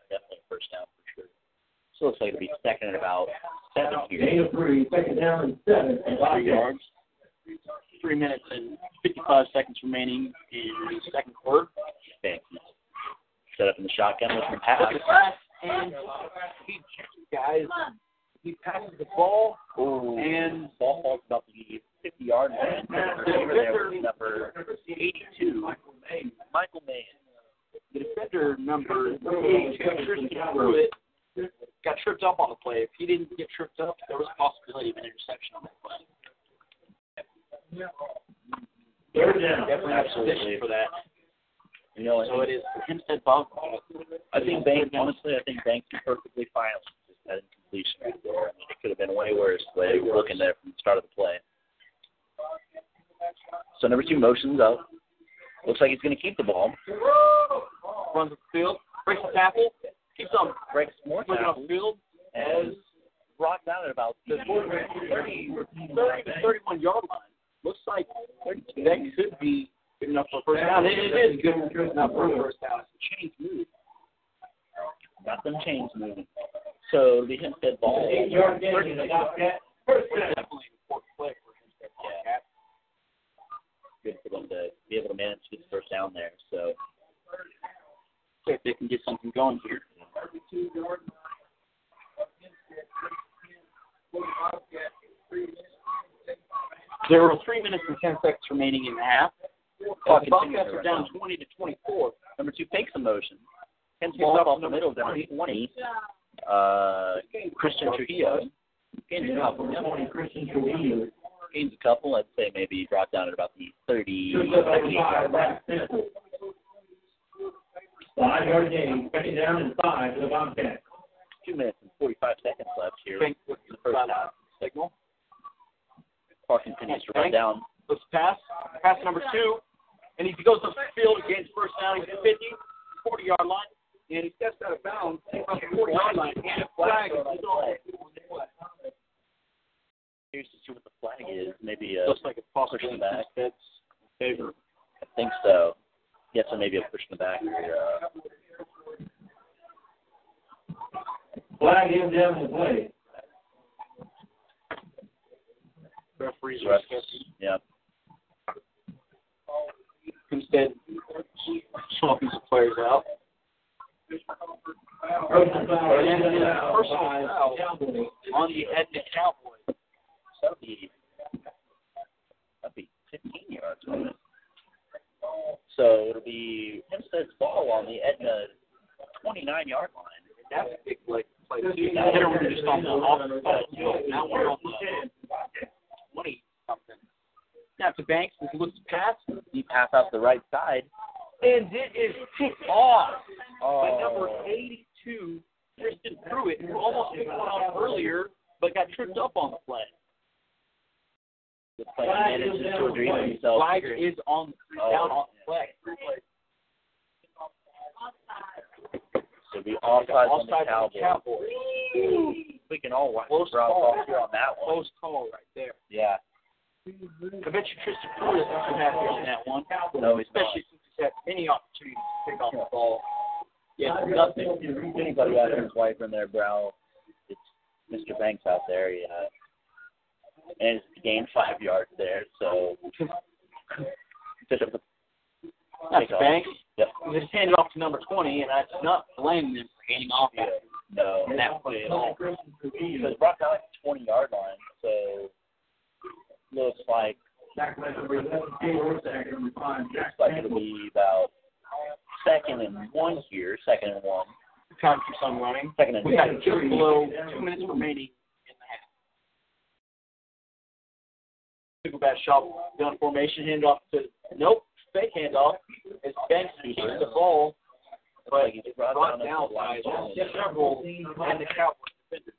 Definitely first down for sure. So looks like it'll be second and about seven Gain here. of three, second down and seven. and three yards. Three minutes and 55 seconds remaining in the second quarter. Banks set up in the shotgun with the pass. Look at the pass, and guys, he passes the ball, and Ball falls about the 50 yard line. The receiver there was number 82, Michael Mann. the defender number 82, Tristan Pruitt, got tripped up on the play. If he didn't get tripped up, there was a possibility of an interception on that play. Third down. Definitely have a position for that. You know, So it is Hempstead Bob. I think Banks, honestly, I think Banks is perfectly fine that incompletion right there. I mean, it could have been way worse the way we were looking there from the start of the play. So number two motions up. Looks like he's going to keep the ball. runs the field, breaks the tackle, keeps on Breaks more tackles. the field as brought down at about the 30, 30 to 31 yard line. Looks like that could be good enough for a first down. It, it is good enough for a first down. It's a change move. got them change moving. So the Hempstead ball. Eight yard gain in the Bobcat. First down. Definitely an important play for Hempstead Bobcat. Good for them to be able to manage to get the first down there. So See if they can get something going here. There are three minutes and ten seconds remaining in the half. Clock The continues Bobcats are down down. 20 to 24. number two fakes a motion. Hens Ball ball off the middle of number 20. Uh, Christian Trujillo. Gains a couple. Trujillo. Gains a couple. I'd say maybe brought down at about the 30, 38 five, yard line. Five yard gain, second down and five for the Bobcat. Two minutes and 45 seconds left here. In the first half. signal. Clock continues to run down. Let's pass. Pass number two. And he goes up the field, gains first down. He's at 50, 40 yard line. And he steps out of bounds across the 40 yard line. And a flag is on. Here's to see what the flag is. Maybe a Looks like it's push possible in the back. that's favor. I think so. Yeah, so maybe a push in the back. Or, uh, Flag him down the play. Gun formation, hand off to nope, fake handoff. As Banks keeps the ball, but like he's it's brought brought down down to the by line. several and the Cowboys defenders.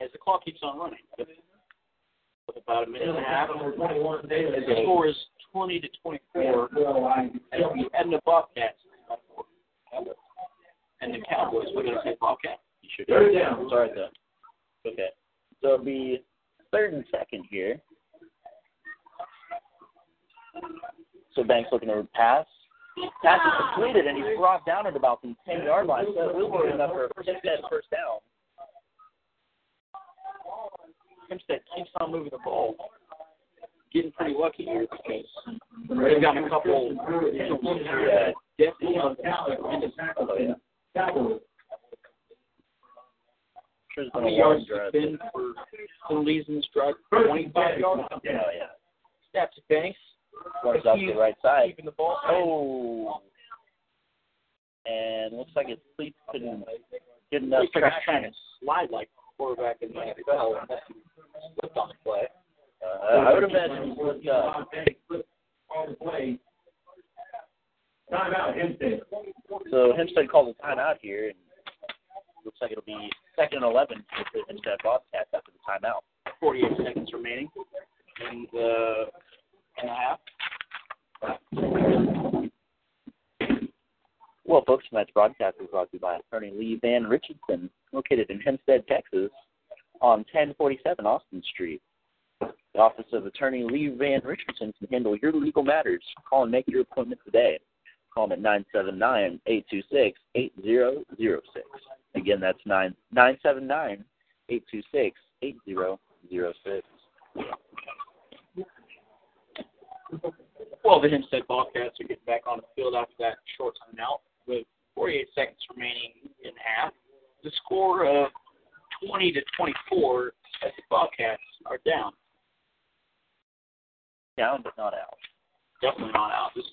As the clock keeps on running, with about a minute and a half, Number twenty-one, Taylor. as the score is 20 to 24, as the Edna Bobcats. and the Cowboys. We're going to say Bobcat. You should Third down. It's all right though. Okay. So it'll be third and second here. So Banks looking to pass. Pass is completed and he's brought down at about the ten yard line. So we'll be enough for a first down first down. Hempstead keeps on moving the ball. Getting pretty lucky here because they've got a couple penalties here that definitely on Oh, yeah. Cowboys. Sure there's How been a many long yards has drive. been for penalties in this drive? 25 yards. Oh yeah. Snaps to Banks. Runs out to the right side. Keeping the ball. Oh. And looks like his cleats couldn't get enough Looks like he's trying traction. to slide like quarterback in the NFL and slipped on the play. Uh, I would imagine he slipped up. On the play. Timeout, Hempstead. So Hempstead calls a timeout here, and looks like it'll be second and 11 for the Hempstead Bobcats after the timeout. 48 seconds remaining in the and a half. Well, folks, tonight's broadcast is brought to you by attorney Lee Van Richardson, located in Hempstead, Texas, on 1047 Austin Street. The office of attorney Lee Van Richardson can handle your legal matters. Call and make your appointment today. Call them at 979-826-8006. Again, that's 9 979-826-8006. Well, the Hempstead Bobcats are getting back on the field after that short timeout with 48 seconds remaining in half. The score of 20 to 24 as the Bobcats are down. Down but not out. Definitely not out. This is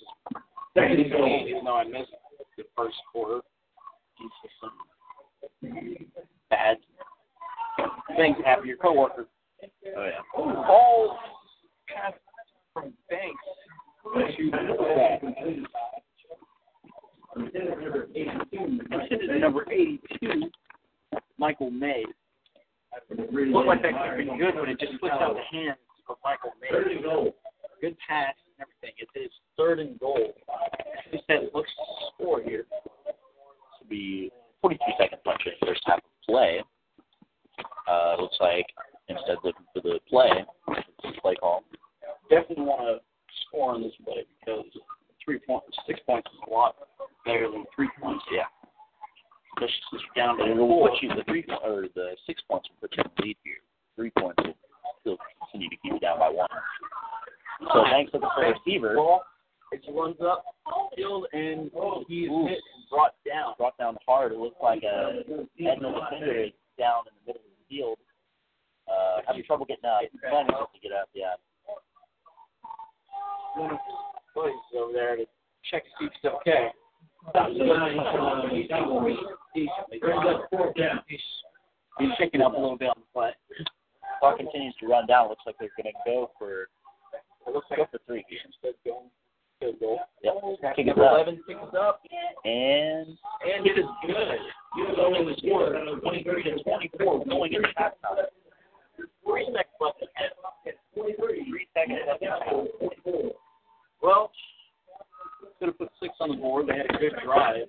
second and goal, even though I missed the first quarter due to some bad things that happen to your coworker. Oh, yeah. Ball pass from Banks to quarterback. Intended number 82, Michael May. Looked like that could have been good, but it just slipped out the hands of Michael May. Good pass and everything. It's his third and goal. He said, looks score here. This will be 42 seconds left in the first half of play. Uh, looks like instead of looking for the play, it's play call. Definitely want to score on this play because three points, six points is a lot better than three points. Yeah. Especially since you're down to it'll four. put you the three or the six points will put you in the lead here. Three points will still continue to keep you down by one. So thanks looking for a receiver. Ball, it runs up field and he's Ooh. hit and brought down. Brought down hard. It looks like a Edna defender is down in the middle of the field. Uh, having trouble getting out. Trying to get out. Yeah. One of his over there to check to see if he's okay. He's, he's shaking up a little bit on the play. Clock continues to run down. Looks like they're going to go for It looks like go for three instead going field goal. Yep. Kick it up. 11 picks up, And and it is good. He was only the score 23 to 24 going into halftime. Three seconds left. Three seconds left. Well, could have put six on the board. They had a good drive,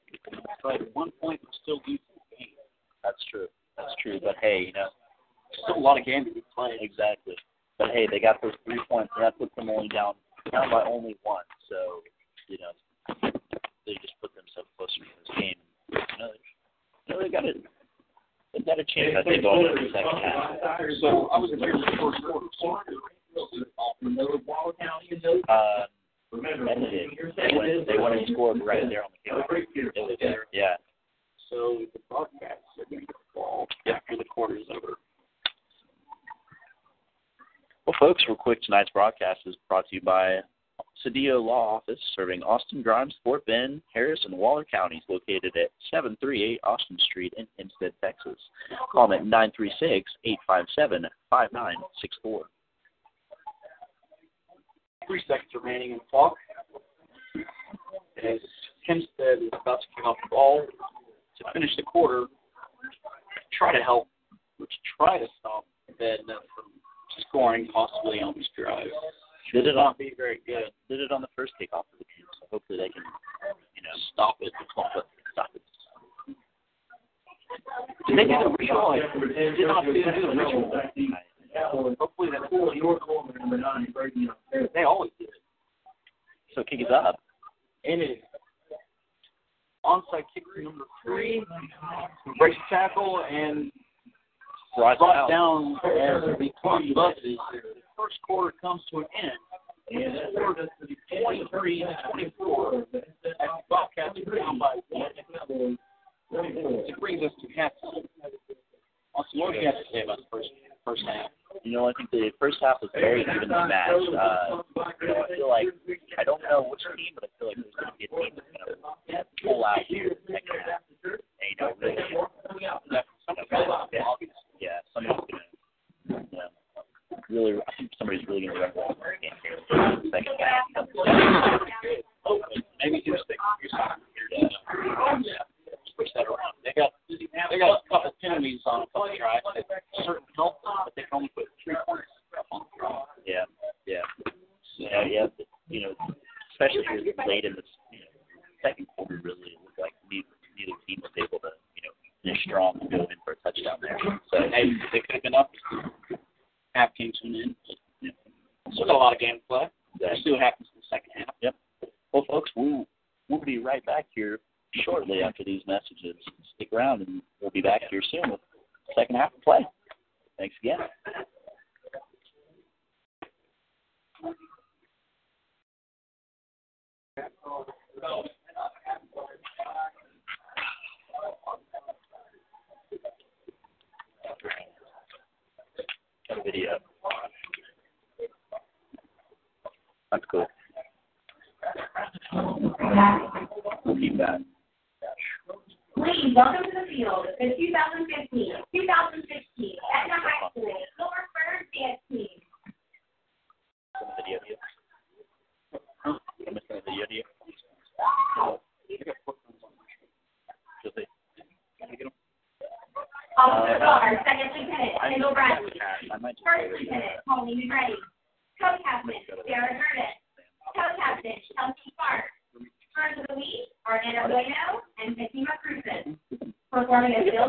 but one point was still due to the game. that's true. That's true. But hey, you know, Still a lot of game to be played. exactly. But hey, they got those three points, and that puts them only down down by only one. So, you know, they just put themselves closer to this game. You know, they, you know, they got it. They got a chance. I think all in the second half. So I was here for the first quarter. Uh, and they did. They went. They went and scored right there on the kick. It was, yeah. So the Bobcats are going to ball after the quarter is over. Well, folks, real quick, tonight's broadcast is brought to you by Cedillo Law Office, serving Austin, Grimes, Fort Bend, Harris, and Waller counties, located at 738 Austin Street in Hempstead, Texas. Call them at 936-857-5964. Three seconds remaining in the clock. As Hempstead is about to kick off the ball to finish the quarter, try to help, which try to stop Edna from scoring possibly on this drive. Did it on not be very good. did it on the first kickoff of the game, so hopefully they can, you know, Stop it. stop it. Stop it. Did they do the ritual? Did not do the ritual. Hopefully that's They always do it. So kick is up. And it onside kick number three. Breaks tackle and Brought brought down. as the clock buzzes. The first quarter comes to an end. And it's scored at the 23 to 24. As the Bobcats are down by one. It brings us to halftime. Austin, what do you have to say about the first first half? You know, I think the first half was very evenly matched. Uh, you know, I feel like I don't know which team, but I feel like there's going to be a team that's going to pull out here in the second half. And you know, really, you know, yeah, yeah, somebody's going to, you know, really, I think somebody's really going to run away from the game here in the second half. Maybe Houston. Houston. Yeah. Switch that around. They got they got a couple penalties on a couple tries that certain help but they can only put three points on the draw. Yeah, yeah, yeah, yeah. but, You know, especially here late in the you know, second quarter, really it looked like neither, neither team was able to you know finish strong and go in for a touchdown there. So Hey, they could have been up. Half came to an end. But, you know, still got a lot of game to play. We'll see what happens in the second half. Yep. Well, folks, we'll we'll be right back here shortly after these messages. Stick around, and we'll be back here soon with second half of play. Thanks again. Video. That's cool. We'll keep that. Please welcome to the field the 2015, 2016 Edna High School Silversburg Dance Team. Some video. I'm video to Guard, Second Lieutenant Kendall Bradley. First Lieutenant Tony McRae. Performing a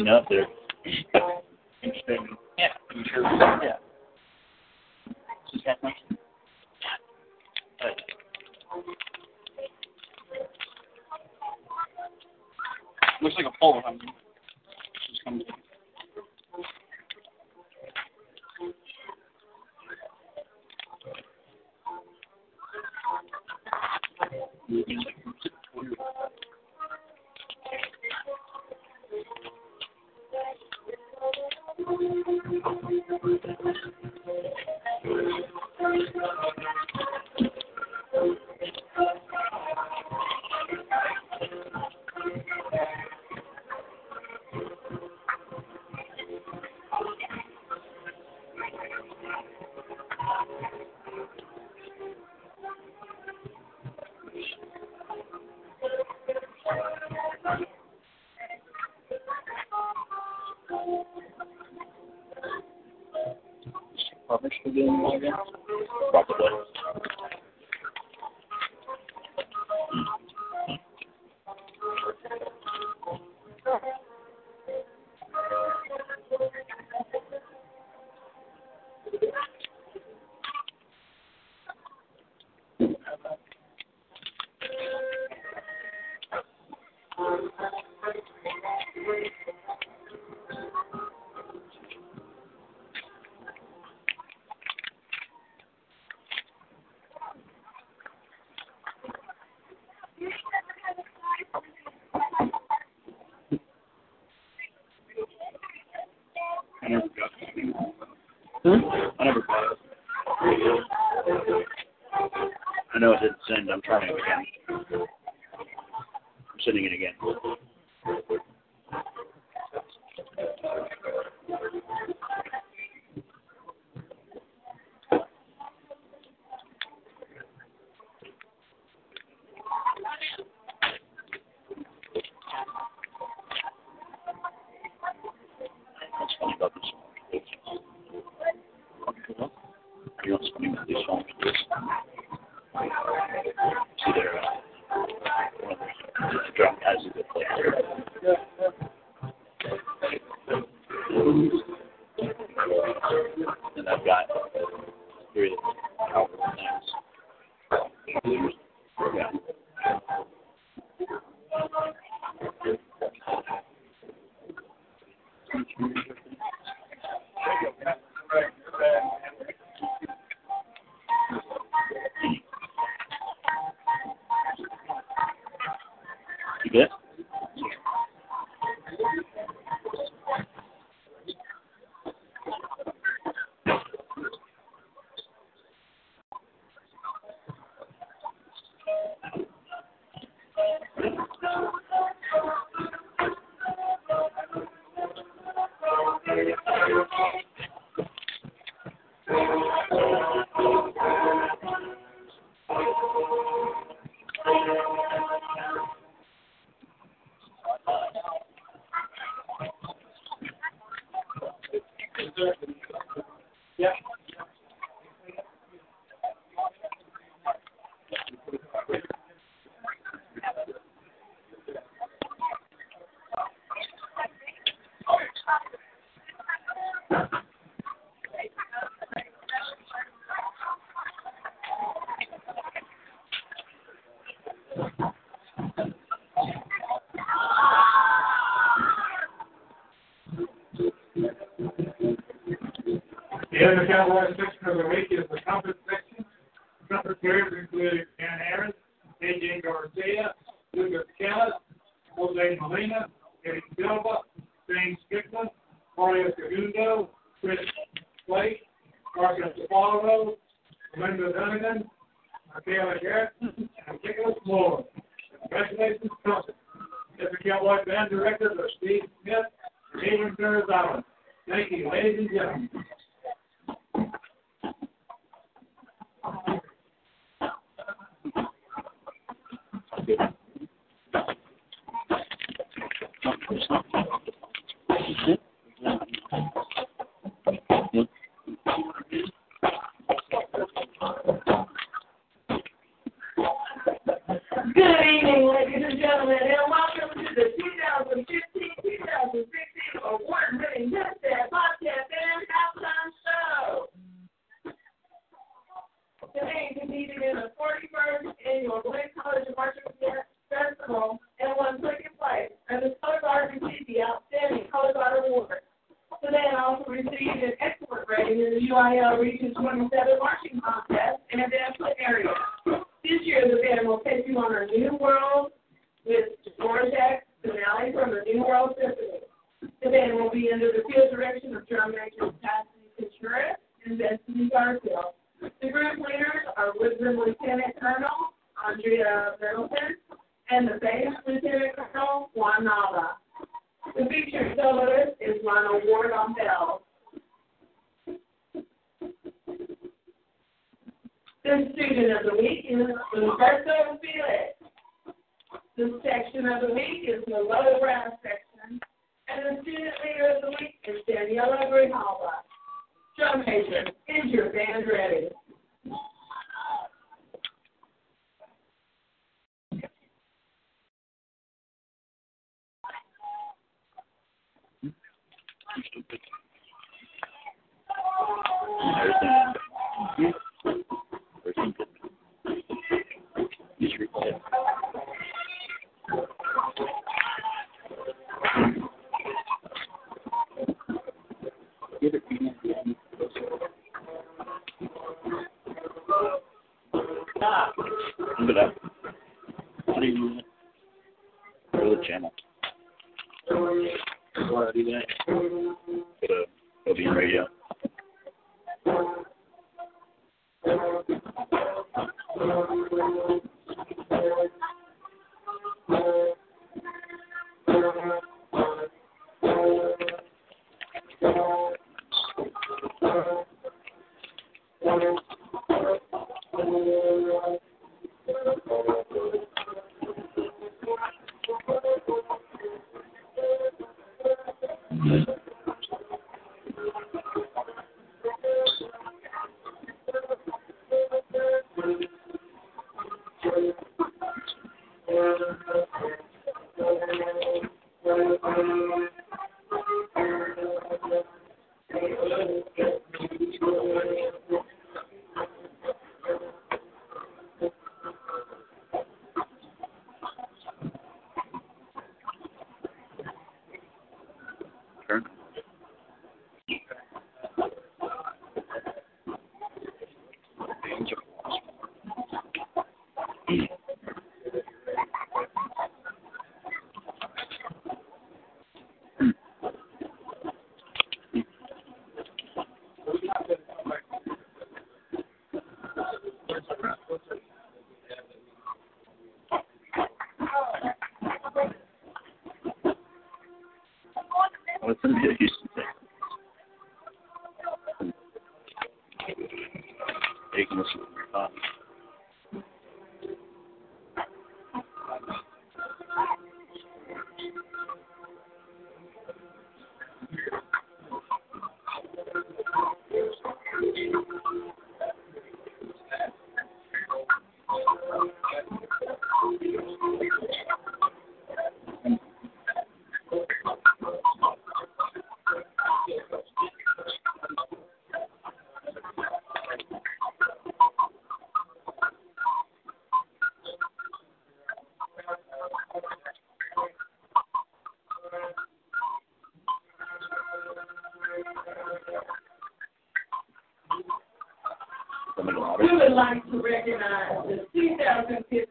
You know, The other Cowboy section of the week is the trumpet section. Trumpet players include Dan Harris, AJ Garcia, Lucas Kellis, Jose Molina, Eddie Silva, James Strickland, Mario Segundo, Chris Blake, Marcus Apollo, Linda Dunnigan, Michaela Garrett, and Nicholas Moore. Congratulations, trumpet. Mr. Cowboy Band Directors are Steve Smith and Adrian Ferrazawa. Thank you, ladies and gentlemen. Good evening, ladies and gentlemen, and welcome to the 2015-2016 award-winning Touchdown Podcast and Halftime Show. Today, competing in the 41st annual Blinn College of Marching Band Festival and won second place, and the color also received an excellent rating in the UIL Region 27 marching contest in the Ashland area. This year, the band will take you on a new world with Dvorak finale from the New World Symphony. The band will be under the field direction of drum major Patsy Contreras and Destiny Garfield. The group leaders are Woodland Lieutenant Colonel Andrea Middleton and the bass Lieutenant Colonel Juan Nava. The featured soloist is Ronald Ward on bells. The student of the week is Humberto Felix. The section of the week is the low brass section, and the student leader of the week is Daniela Grijalva. Drum Thing? You recognize the 2015-2016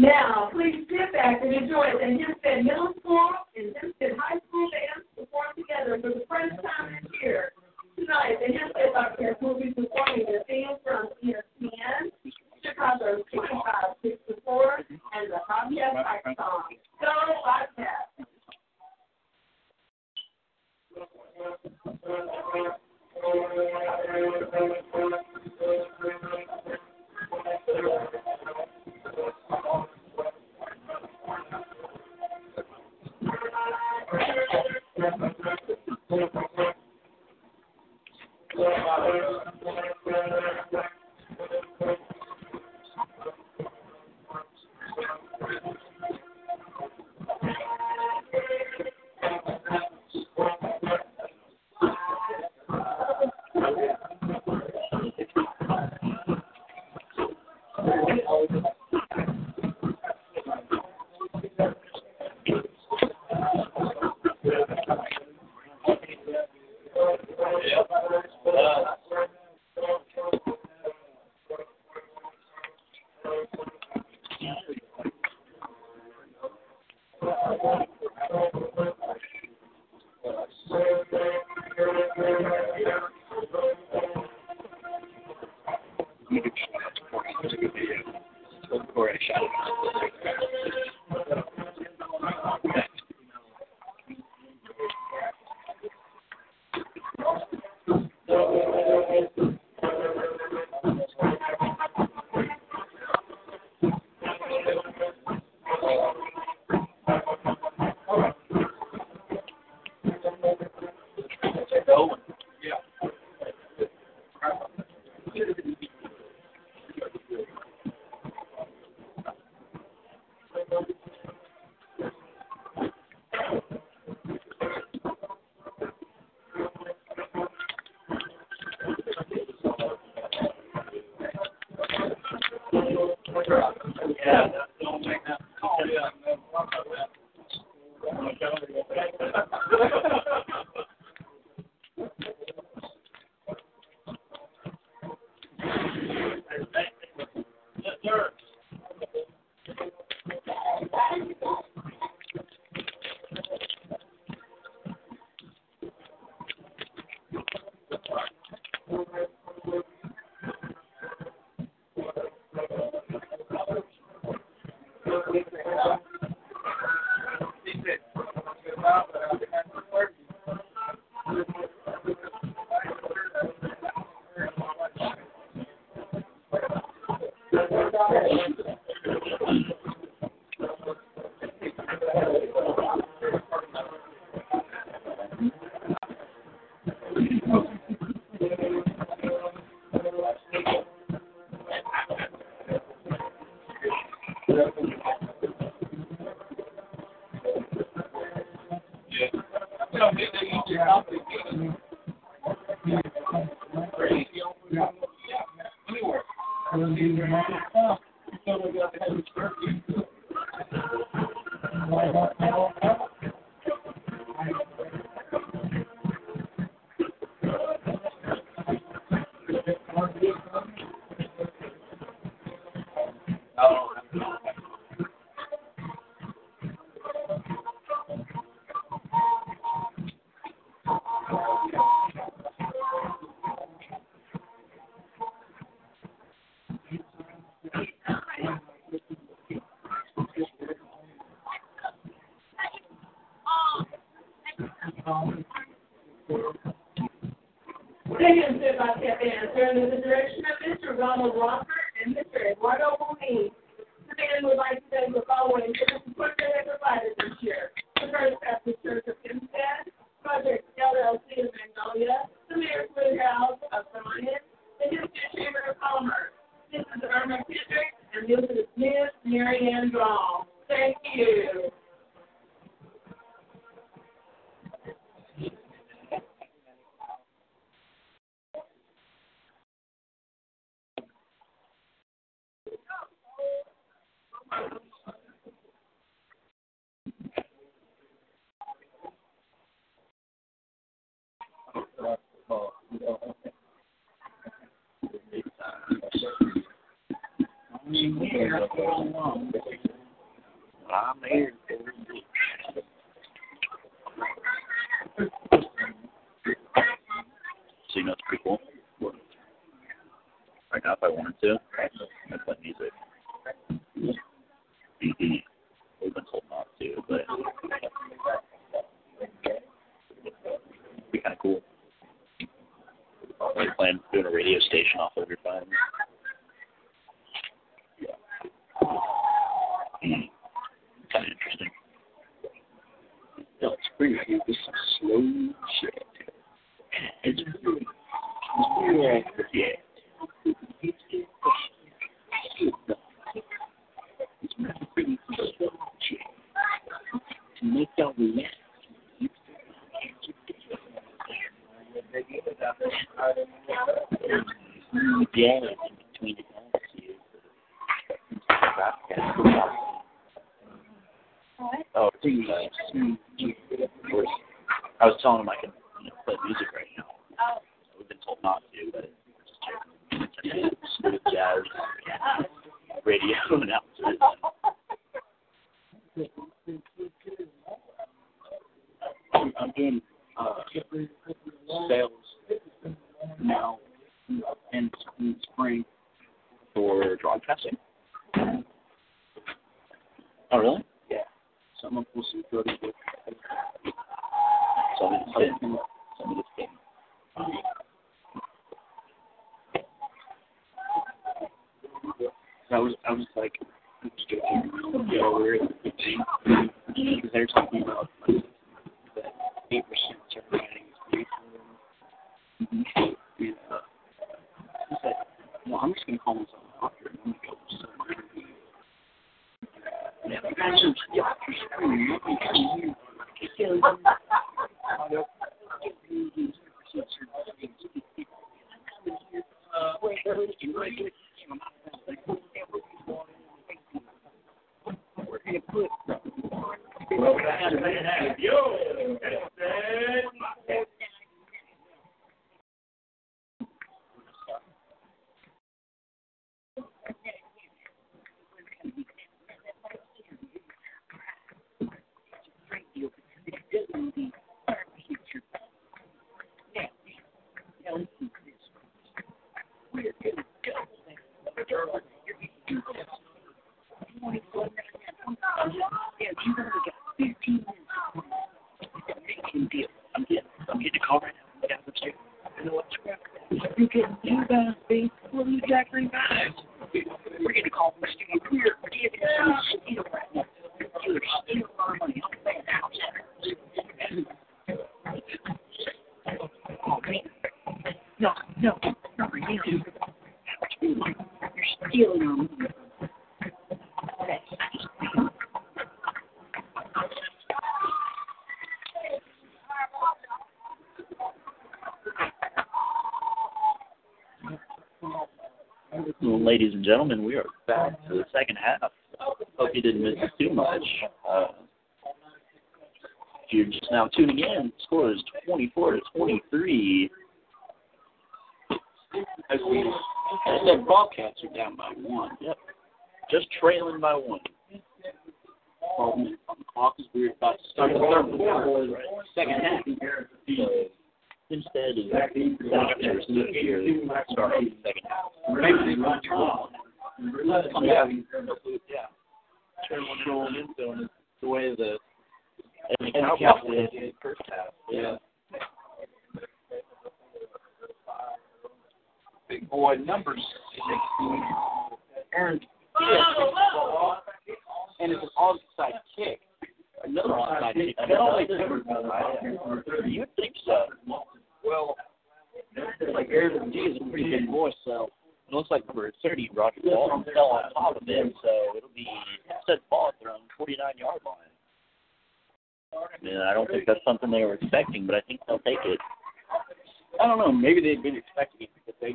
Now, please sit back and enjoy the Hempstead Middle School and Hempstead High School bands perform together for the first time this year. Tonight, the Hempstead Bobcats will be performing the theme from ESPN, Chicago's 25 6 to 4, and the Bobcat Fight Song. Taking to by Tap Answer under the direction of Mr. Ronald Rocker and Mr. Eduardo I'm here.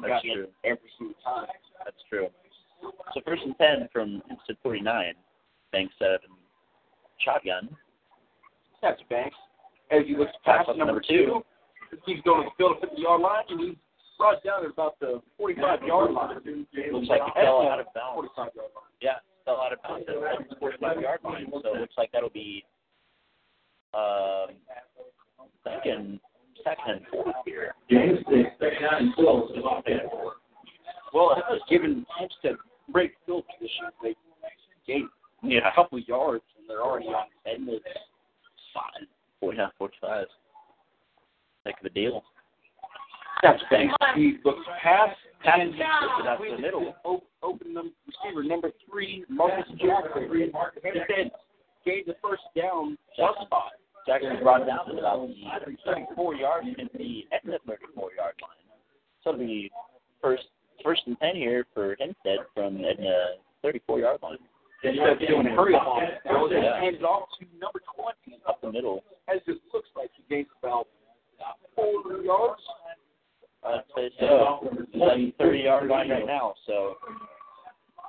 It That's gotten true. every single time. That's true. So first and 10 from Hempstead 49. Banks set up in shotgun. That's Banks. As he looks past up number number two. two, he's going to the field at 50 yard line, and he's brought down at about the 45 yard line. Looks like he fell out of bounds. 45 yard line. Yeah, fell out of bounds at the 45 yard line. So it looks like that'll be um, second, second and fourth here. James six, second down and twelve, so off that. Well, it was given Hempstead great field position. They gained Yeah. a couple yards, and they're already on Edna's side. Four, yeah, 45. Heck of a deal. That's Banks. He looks past Pass and out to the middle. open the receiver number three, Marcus Jackson. Hempstead gave the first down just spot. Jackson brought down to about the 34 yard and the Edna 34 yard line. So it'll be first first and 10 here for Hempstead from Edna 34 yard line. Instead of doing a hurry up on it, Yeah. hand it off to number 20. Up the middle. As it looks like he gains about four yards. I'd say so. He's at 30 yard line right now. So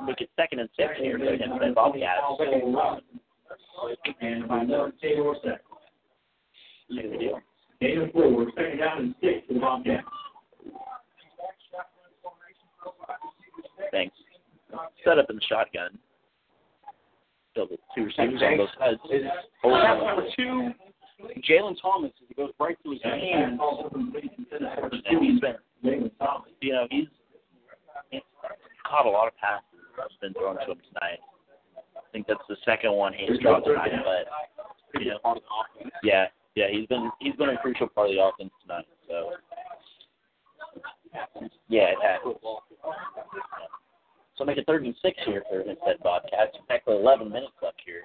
make it second and six here for the Hempstead Bobcats. And by number Taylor second. Heck of a deal. Gain of four, second down and six for the Bobcats. Thanks. Set up in the shotgun. The two receivers on both sides. Oh, that's number two, Jalen Thomas. As he goes right to his hands. And he's been, you know, he's, he's caught a lot of passes that's been thrown to him tonight. I think that's the second one he's dropped tonight, but you know, yeah, yeah, he's been he's been a crucial part of the offense tonight. So yeah, it has. So make it third and six here for Hempstead Bobcats. Exactly 11 minutes left here.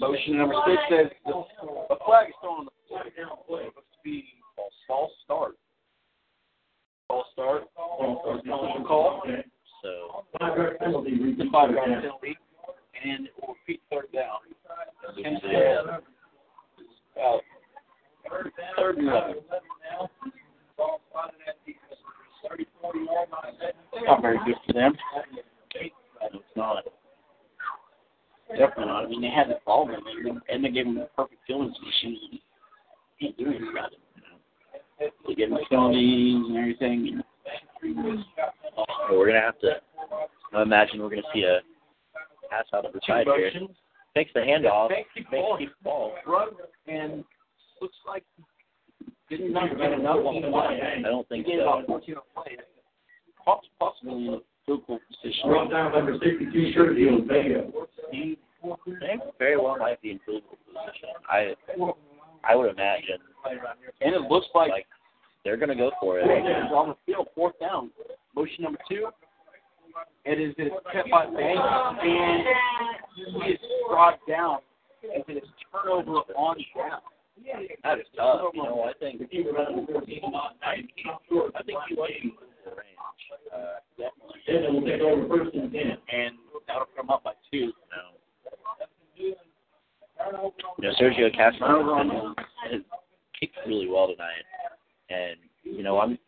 Motion number six says the, the flag is thrown on the play. To be a false start. False start. False start. Call. So Five yard penalty. Five yard penalty. And it will repeat third down. Hempstead. Uh, third and eleven. Not very good for them. it's not. Definitely not. I mean, they had the ball, and they, and they gave them a perfect fielding position. Can't do anything about it. They gave them penalties and everything. So we're gonna have to. I imagine we're gonna see a pass out of the side here. Motions. Takes the handoff. Banks keeps Banks ball. keeps the ball. Run and looks like didn't not get enough on the play. I don't think he gave so. about 14 on play. Possibly in a field goal position. Brought down number sixty-two, Sherfield Vega. He they very well might be in field goal position. I I would imagine And it looks like, like they're gonna go for it. It's on the field, fourth down. Motion number two. It is it's kept by Banks, and he is brought down. And it is turnover on down. That is tough. You know, I think I think he might be within the range. Uh, definitely. Then we'll take over first and ten. And that'll come up by two. You know, Sergio Castro has kicked really well tonight, and you know, I'm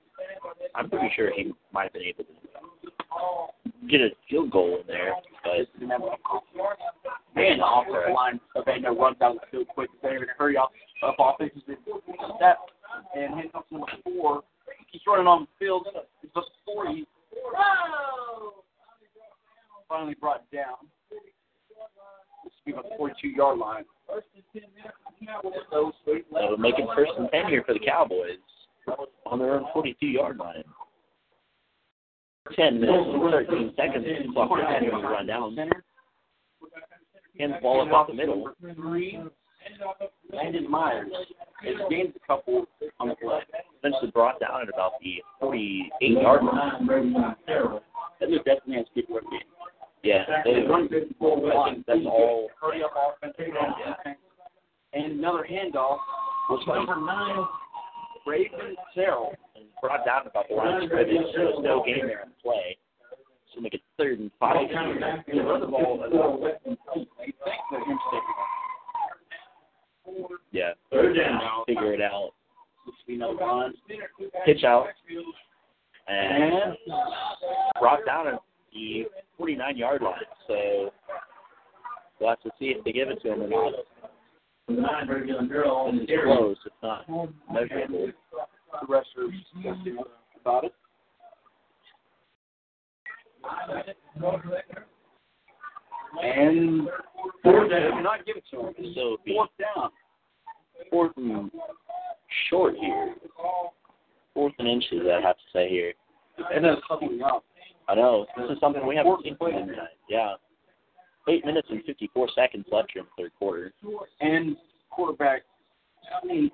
I'm pretty sure he might have been able to uh, get a field goal in there, but Man, the offensive line of Edna runs down the field quick. They're to hurry up. Up offenses step and off to number four. He's running on the field. He's just 40. Finally brought down. This will be about the 42 yard line. so we're making first and ten here for the Cowboys on their own 42 yard line. 10 minutes and 13 seconds. Clock remaining to run down. Hands the ball up off the middle. Landon Myers has gained a couple on the play. Eventually brought down at about the 48 yard line. That is definitely has good work game. Yeah, they, I think that's all. Hurry up offense. Yeah. And another handoff was number nine, Braden Carroll is brought down about the line of scrimmage. There's no game there in play. So make it third and five. First of all, yeah, third down. Figure it out. Pitch out. And brought down at the 49 yard line. So we'll have to see if they give it to him or not. It's close. Not measurable. The rest are about it. And fourth down, not give it to him. So Fourth down. fourth and short here. Fourth and inches, I have to say here. And that's something up. I know. This is something we haven't seen tonight. Yeah. Eight minutes and 54 seconds left here in the third quarter. And quarterback. I mean,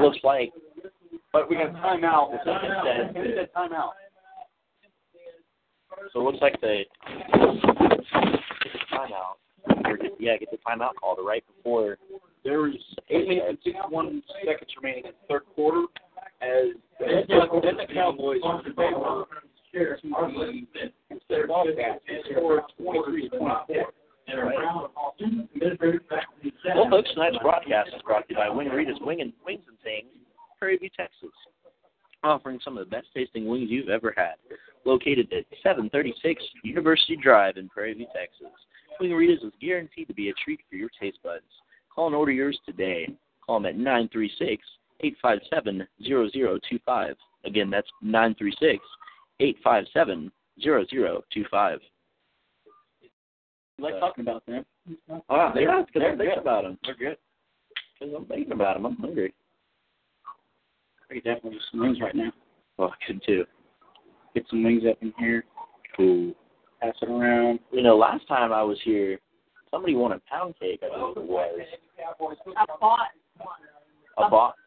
Looks like but we got a timeout. Instead. a timeout. so. It looks like they timeout. Yeah, get the timeout called right before. There is eight minutes and sixty-one seconds remaining in the third quarter. As then the Cowboys favor to the instead of Bobcats score twenty-three to twenty-four. Well, folks, tonight's broadcast is brought to you by Wing Rita's Wing and Wings and Things, Prairie View, Texas. Offering some of the best tasting wings you've ever had. Located at 736 University Drive in Prairie View, Texas. Wing Rita's is guaranteed to be a treat for your taste buds. Call and order yours today. Call them at 936 857 0025. Again, that's 936 857 0025. You like talking about them? Ah, they're because They're thinking good. about them. They're good. Because I'm thinking about them. I'm hungry. I could definitely use some wings right now. Well, I could too. Get some wings up in here. Cool. Pass it around. You know, last time I was here, somebody won a pound cake. I believe it was I bought one. a box.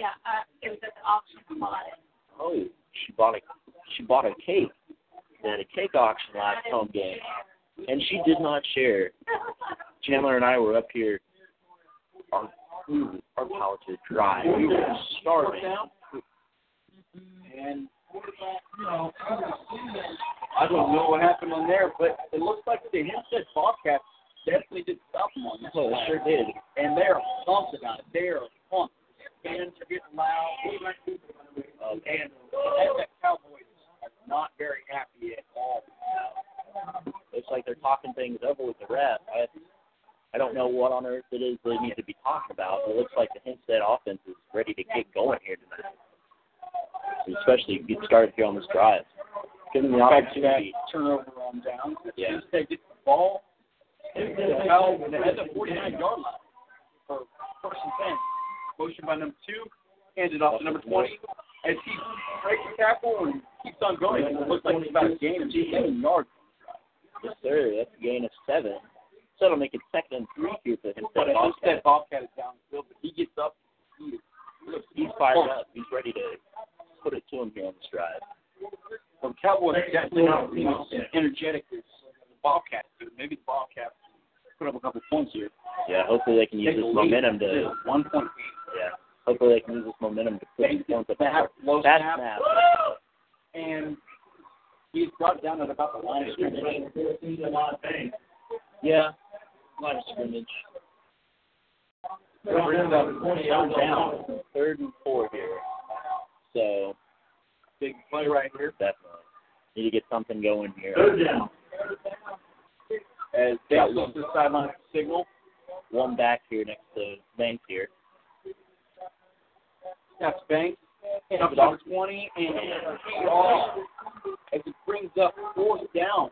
Yeah, uh, it was at the auction. I bought it. Oh, she bought a she bought a cake. They had a cake auction last home game, and she did not share. Chandler and I were up here. Our food, our palates were dry. We were starving. And you know, I don't know what happened on there, but it looks like the Hempstead Bobcats definitely did them on that. Oh, they sure did. And they're pumped about it. They are pumped. Fans are getting loud. Um, And the Cowboys are not very happy at all. Looks like they're talking things over with the ref. I, I don't know what on earth it is they need to be talking about, but it looks like the Hempstead offense is ready to get going here tonight. Especially get started here on this drive. Give them the opportunity. Turnover on downs. Yeah. They get the ball. And the foul at the 49 yard line for first and 10. Motion by number two. Hands it off to number 20. As he breaks the tackle and keeps on going, it looks like he's about to gain of 10 yards. Yes, sir. That's a gain of seven. So it'll make it second and three here for the But at least that. Bobcat is down the field, but he gets up. He is, He's fired up. He's ready to put it to him here on this drive. Well, the Cowboys definitely not you know, as energetic as the Bobcats do. Maybe the Bobcats put up a couple points here. Yeah, hopefully they can use this momentum to one point. yeah. Hopefully they can use this momentum to put some points up. on Snap, low board. Bad snap. snap. and he's brought down at about the line of scrimmage. Yeah. Line of scrimmage. That brings up third down. Third and four here. So Big play right here. definitely. Need to get something going here. Third down. As they goes to the sideline signal. One back here next to Banks here. That's Banks. Up to 20 and off as it brings up fourth down.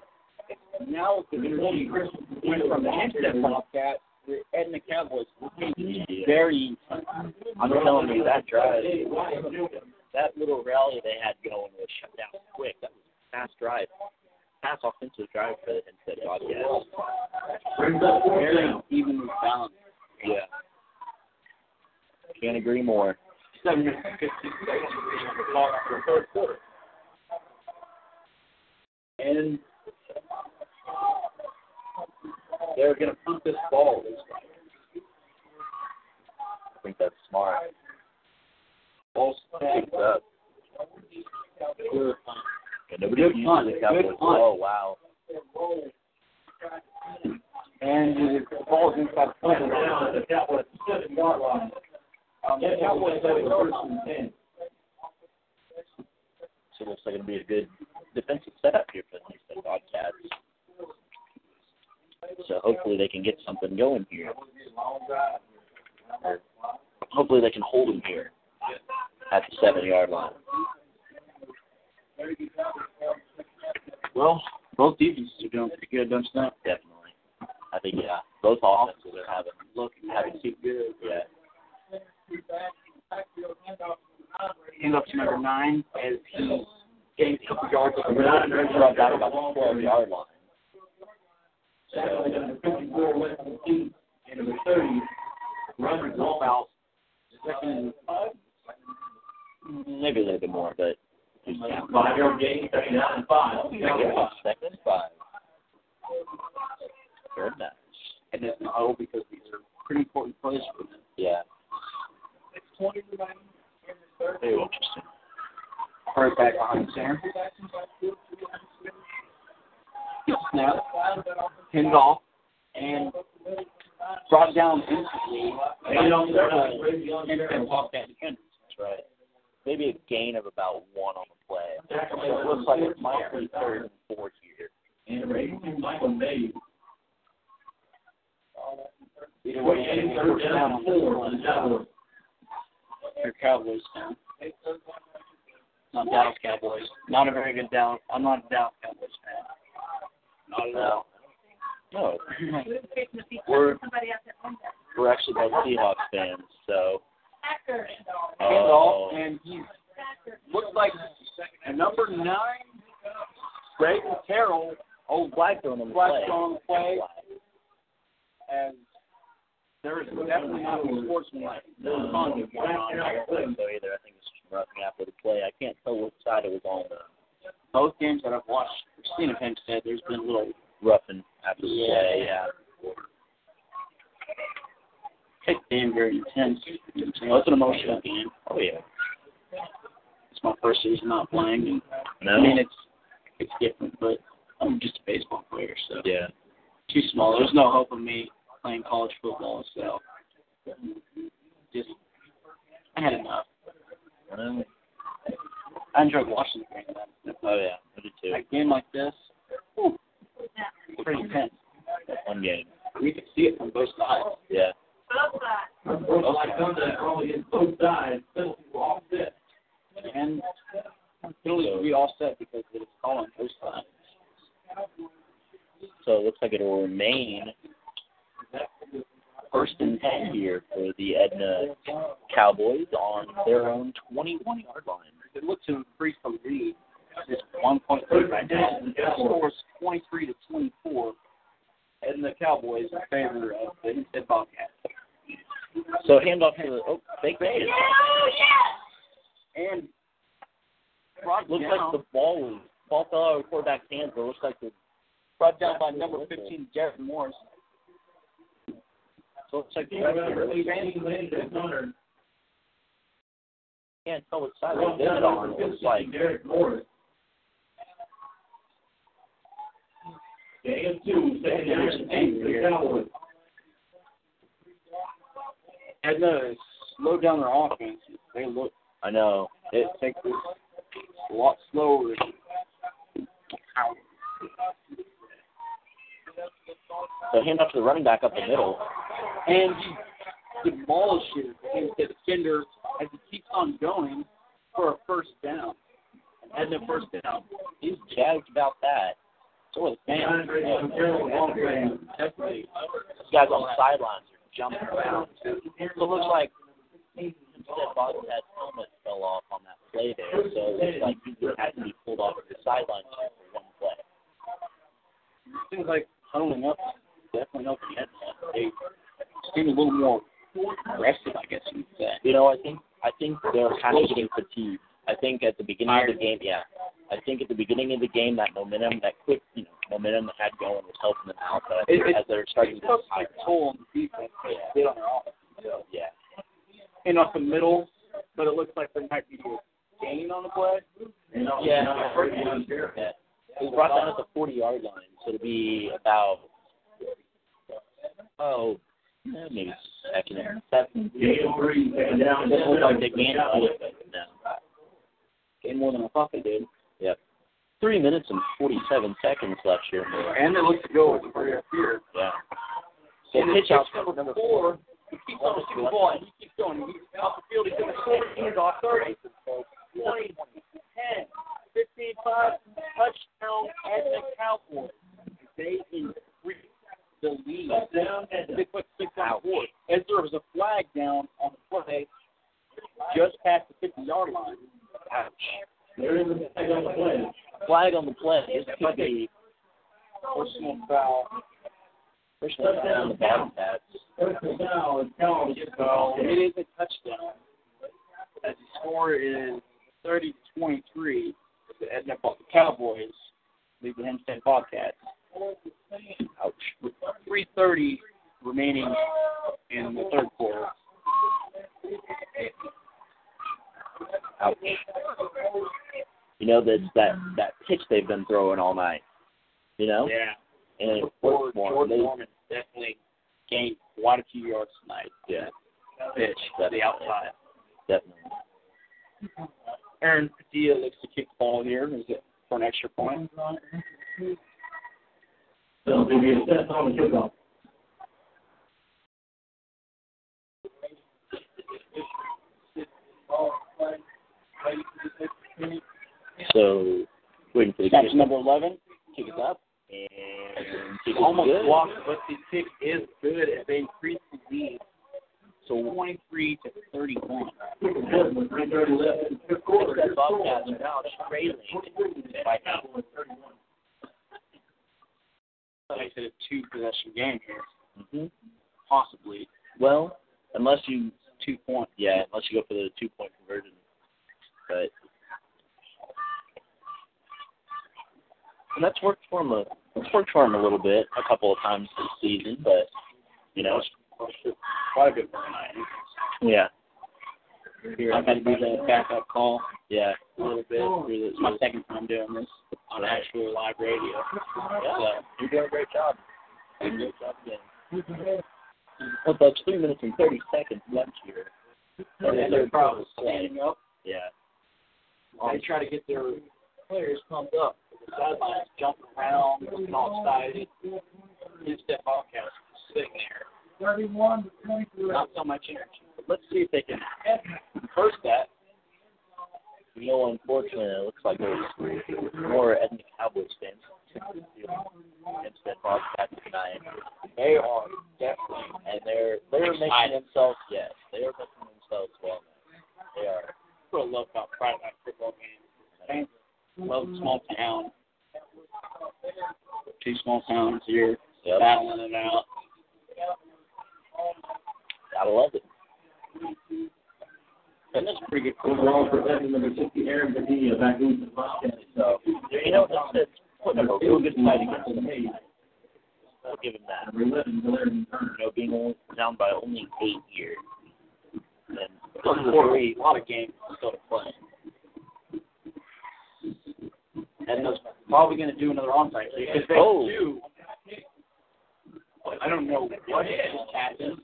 Now the energy went from the Hempstead Bobcats to Edna Cowboys. Very I'm telling you that drive, that little rally they had going was shut down quick. That was a fast drive, fast offensive drive for the Hempstead Bobcats. very evenly balanced. Yeah. Can't agree more. Seven minutes and 15 seconds for the third quarter. And they're going to punt this ball. This time. I think that's smart. Ball Picked picked up. Good Yeah, nobody Good uses punt. the Good Cowboys. punt. Oh wow. And the ball's inside the Down play. at the Cowboys seven yard line. Um, the Cowboys have it first and ten. So it looks like it'll be a good defensive setup here for the Hempstead Bobcats. So hopefully they can get something going here. Or hopefully they can hold them here at the seven yard line. Well, both defenses are doing pretty good, don't you think? Definitely. I think yeah, both offenses are having look having too good. Yeah. Hand up to number nine as he gains a couple yards of We're not brought down about the twelve yard line. Number 54 went from eight, and number 30, runners all out. Second and five. Maybe a little bit more, but Five yard gain, second down and five. Oh, second and five. Third down. and that's not all because these are pretty important plays for them. Yeah. Very interesting. Hurry back behind center. Snap. Pinned off. And brought down instantly. And on the And walked that defender. That's right. Maybe a gain of about one on the play. So it looks like it might be third and four here. And Michael May. Either way, Way third down four on the Cowboys. Your Cowboys fan. Not Dallas Cowboys. Not a very good Dallas. I'm not a Dallas Cowboys fan. Not at all. No. We're we're actually both Seahawks fans, so Handoff, Oh. and he looks like a number nine, Greg Carroll, Oh, Blackstone on the flash play. on play, and there is definitely not a sportsmanlike No, conduct going on I don't think so either. I think it's just roughing after the play. I can't tell which side it was on. though. Both games that I've watched, seen of Hempstead, there's been a little Roughing after the Yeah. play, yeah. Kick game, very intense. Well, it's an emotional game. Oh yeah. It's my first season not playing, and No. I mean it's it's different, but I'm just a baseball player, so Yeah. too small. There's no hope of me playing college football, so just I had enough. Well, I enjoyed watching the game. Oh yeah, I did too. A game like this, whew, pretty intense. One game. You can see it from both sides. Yeah. Well, like Sunday, probably in both sides, penalty will offset. And penalties will be offset because it's calling both sides. So it looks like it'll remain first and ten here for the Edna Cowboys on their own 21 yard line. It looks to increase the lead. Just one point right now. The score is 23 to 24, and the Cowboys in favor of the Hempstead Bobcats. So handoff to the oh fake bait. Oh, and brought Looks down, like the ball was ball fell out of the quarterback's hands, but it looks like the brought down by number 15, Jared Morris. so it looks like the can't tell what side they did it on. It looks like Derek Morris. Game two, second down and eight the Cowboys. Edna has slowed down their offense. They look I know. it takes a lot slower. So handoff to the running back up the middle. And he demolishes the defender as he keeps on going for a first down. And Edna first down. He's jazzed about that. So is Sam. Andre from Carroll, Hall of Fame. Definitely. These guys on the sidelines are jumping around. So it looks like Hempstead Bobcat's helmet fell off on that play there. So it looks like he had to be pulled off the sidelines for one play. Seems like huddling up definitely helped the Edna. They seem a little more aggressive, I guess you could say. You know, I think I think they're kind of getting fatigued. I think at the beginning of the game, yeah. I think at the beginning of the game, that momentum, that quick, you know, momentum they had going was helping them out. But I think It- it- as they're starting It to took get a toll on the defense. Yeah. They did on their offense. yeah. And off the middle, but it looks like there might be a gain on the play. Yeah, yeah. It was brought down at the 40 yard line, so it'll be about, oh, eh, maybe second and seven. Game three, second down. It looks like they gained a little bit now. Gained more than I thought they did. Yep. Three minutes and 47 seconds left here. And they look to go with the hurry up here. Yeah. So So pitch pitch out out number four. He keeps on the ball and he keeps going. He's off the field. He's in the 40. He's off 30. 20, 10, 15, 5, touchdown, and the Cowboys. They increase the lead. They put six on the board. As there was a flag down on the play just past the 50 yard line. Ouch. There is a flag on the play. Flag on the play. This could be Personal foul. personal foul on the Bobcats. Personal foul is called. So it is a touchdown. As the score is 30 to 23. The Edna Bo- Cowboys lead the Hempstead Bobcats. Ouch. With 3:30 remaining in the third quarter. Ouch. You know that that that pitch they've been throwing all night. You know. Yeah. And it Or worked more. They- Norman definitely gained quite a few yards tonight. Yeah. Pitch to the outside. Definitely. Aaron Padilla looks to kick the ball here. Is it for an extra point? So maybe a set on the kickoff. So waiting for the Catch number 11. Kick it up. and kick is Almost good. blocked, but the kick is good as they increase the lead. So 23 to 31. Right there to left. Fifth quarter. The Bobcats are now trailing by. I said a two possession game here, hmm possibly. Well, unless you Two point. yeah, unless you go for the two point conversion. But and that's worked for him a that's worked for him a little bit a couple of times this season, but you know, Quite a more tonight. yeah, I've had to do the backup call. yeah, a little bit. It's my second time doing this on actual live radio. Yeah, you're doing a great job. Doing a great job again. Well, that's three minutes and thirty seconds left here. And then they're probably standing up. Yeah. They try to get their players pumped up. The sidelines jumping around, looking all excited. Hempstead, Bobcats sitting there, Thirty-one to twenty-three. not so much energy. But let's see if they can reverse that. You know, unfortunately, it looks like there's more Edna Cowboys fans instead of Bobcats tonight. They are definitely And they're they're making themselves yes, they are making themselves well. They are. what I love about Friday night football games. Love small town. Two small towns here Yep. battling it out. Gotta love it. And that's pretty good. Overall, protecting number sixty, Aaron Padilla, back into the Bobcats. So you know putting up a real good fight against the Mays. I'll give him that. Number eleven, Valerian Turner. You know, being down by only eight here. And a quarter, very a lot of games still to play. And that's probably going to do another onside kick. They Oh. do, I don't know what just happened.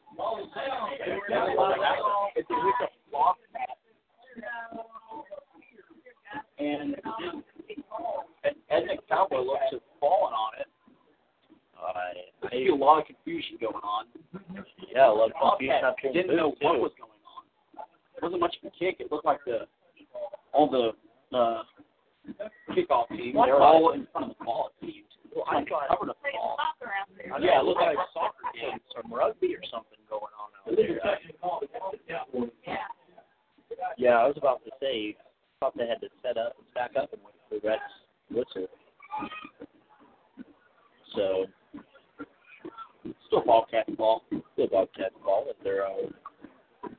It's a block pass. And and Edna Cowboy looks to have fallen on it. I, I see a lot of confusion going on. yeah, I love confusion Bobcats after didn't know what was going on. It wasn't much of a kick. It looked like the all the uh, kickoff team. They were all in front of the ball. It seemed. Well, I thought covered the ball. I Yeah, it looked like a soccer game, some rugby or something going on out there. Yeah, I was about to say, thought they had to set up and stack up and wait for the refs whistle. So, Still Bobcat ball. the Bobcats ball at their own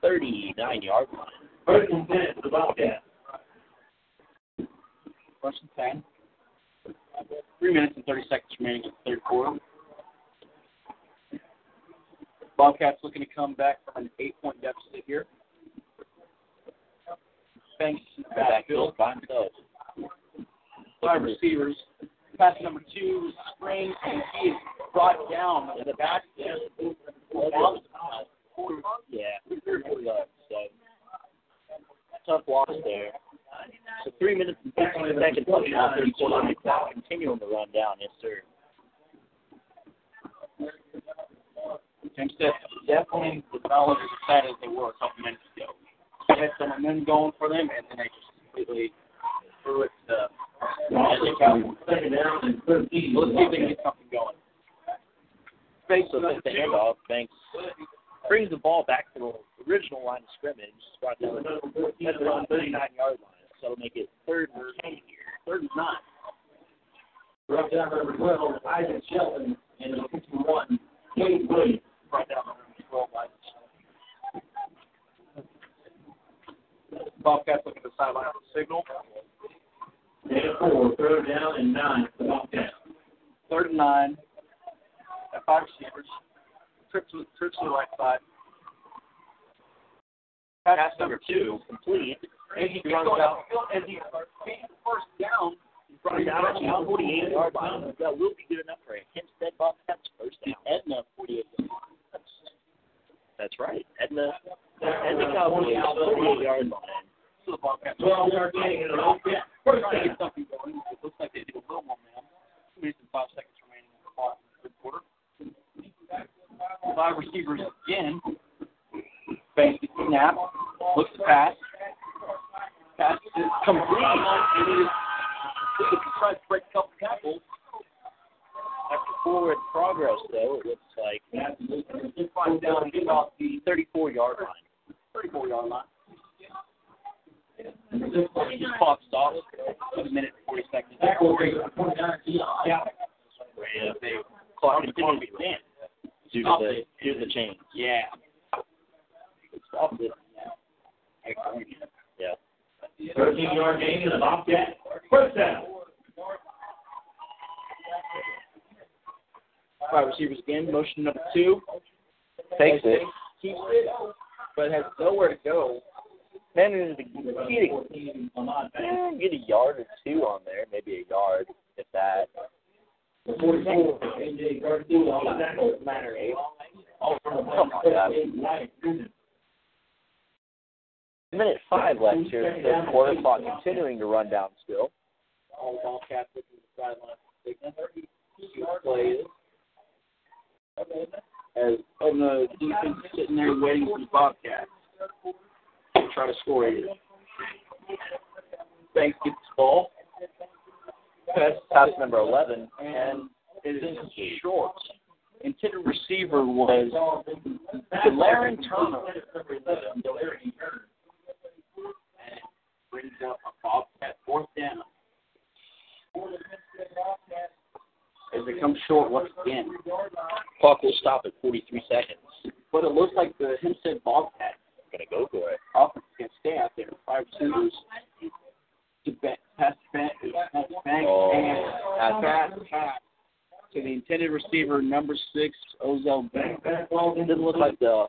39 yard line. First and ten, for the Bobcats. First and ten. Three minutes and thirty seconds remaining in the third quarter. Bobcats looking to come back from an eight-point deficit here. Banks in the backfield. by himself. Five receivers. Pass number two, spring, and he is brought down in the backfield. Yeah, pretty good luck. So, tough loss there. So three Now third quarter, continuing to run down. Yes, sir. Hempstead definitely developed as fast as they were a couple minutes ago. Had some momentum going for them, and then they just completely threw it to as second down and Let's see if they can get something going. Banks take the handoff. Banks brings the ball back to the original line of scrimmage, brought down at around 39 yard line. So it'll make it third and 10 here. Third and 9. Brought down number 12, Isaac Shelton, and number 51, Kate Williams. Brought down the number 12 by Bobcats looking at the sideline for the signal. Data four, third down and nine for the Bobcats. Third and nine. At five receivers. Trips to, trips to the right side. Pass number two. Complete. And he runs out. As he gains the first down, He's brought down at the 48 yard line. That will be good enough for a Hempstead Bobcats first down. Edna 48 yard line. That's right. Edna, Edna Cowboys, 48 yard line. To the Bobcats. Twelve yard gain and a Bobcat. First trying to get something going. It looks like they do a little momentum. Two minutes and five seconds remaining in the clock in the third quarter. Five receivers again. Banks the snap. Looks to pass. Pass is complete. And it is it tries to break a couple tackles. After forward progress, though, it looks like finds down and off the 34 yard line. 34 yard line. Just pops off. With a minute and 40 seconds. Tackle rate, 29 Yeah. Yeah. They clock continues to advance. Due to the, due to the change. Yeah. Stop it. Yeah. Thirteen yard gain and a Bobcat. First down. Five receivers again. Motion number two. Takes it. Keeps it, but has nowhere to go. Manages to get a, get a yard or two on there, maybe a yard, if that. Oh, on, guys. Minute five left here the quarter. Clock continuing to run down still. All Bobcats looking to sideline. Big plays. As oh, on the defense sitting there waiting for the Bobcats try to score here. Banks gets the ball. Pass, Pass number 11. and it is short. Intended receiver was Laren Turner. And brings up a Bobcat fourth down. As they come short once again. Clock will stop at 43 seconds. But it looks like the Hempstead Bobcats Gonna go for it. offense can stay out there. Five receivers. To back, pass back, pass back, Oh, and pass, pass to the intended receiver, number six, Ozell Banks. It didn't look like the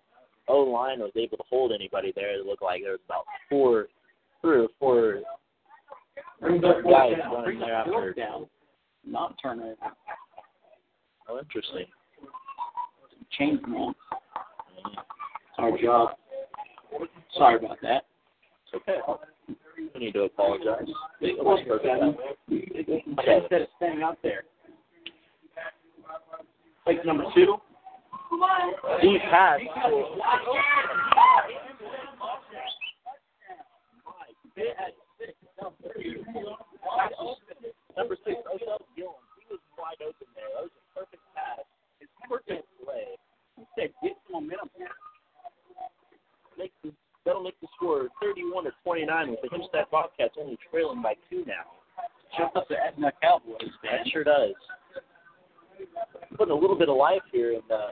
O line was able to hold anybody there. It looked like there was about four, three or four guys down. running there after. Down, not Turner. Oh, interesting. Change man. It's our job. Sorry about that. It's okay. We need to apologize. It was perfect. Instead of standing out there. Plate number two. Deep pass. Number six, Odell Gillum. He was wide open there. That was a perfect pass. His perfect play. Instead, get some momentum. Make the, that'll make the score 31 to 29 with the Hempstead Bobcats only trailing by two now. Jump up the Edna Cowboys, That sure does. Putting a little bit of life here, and uh,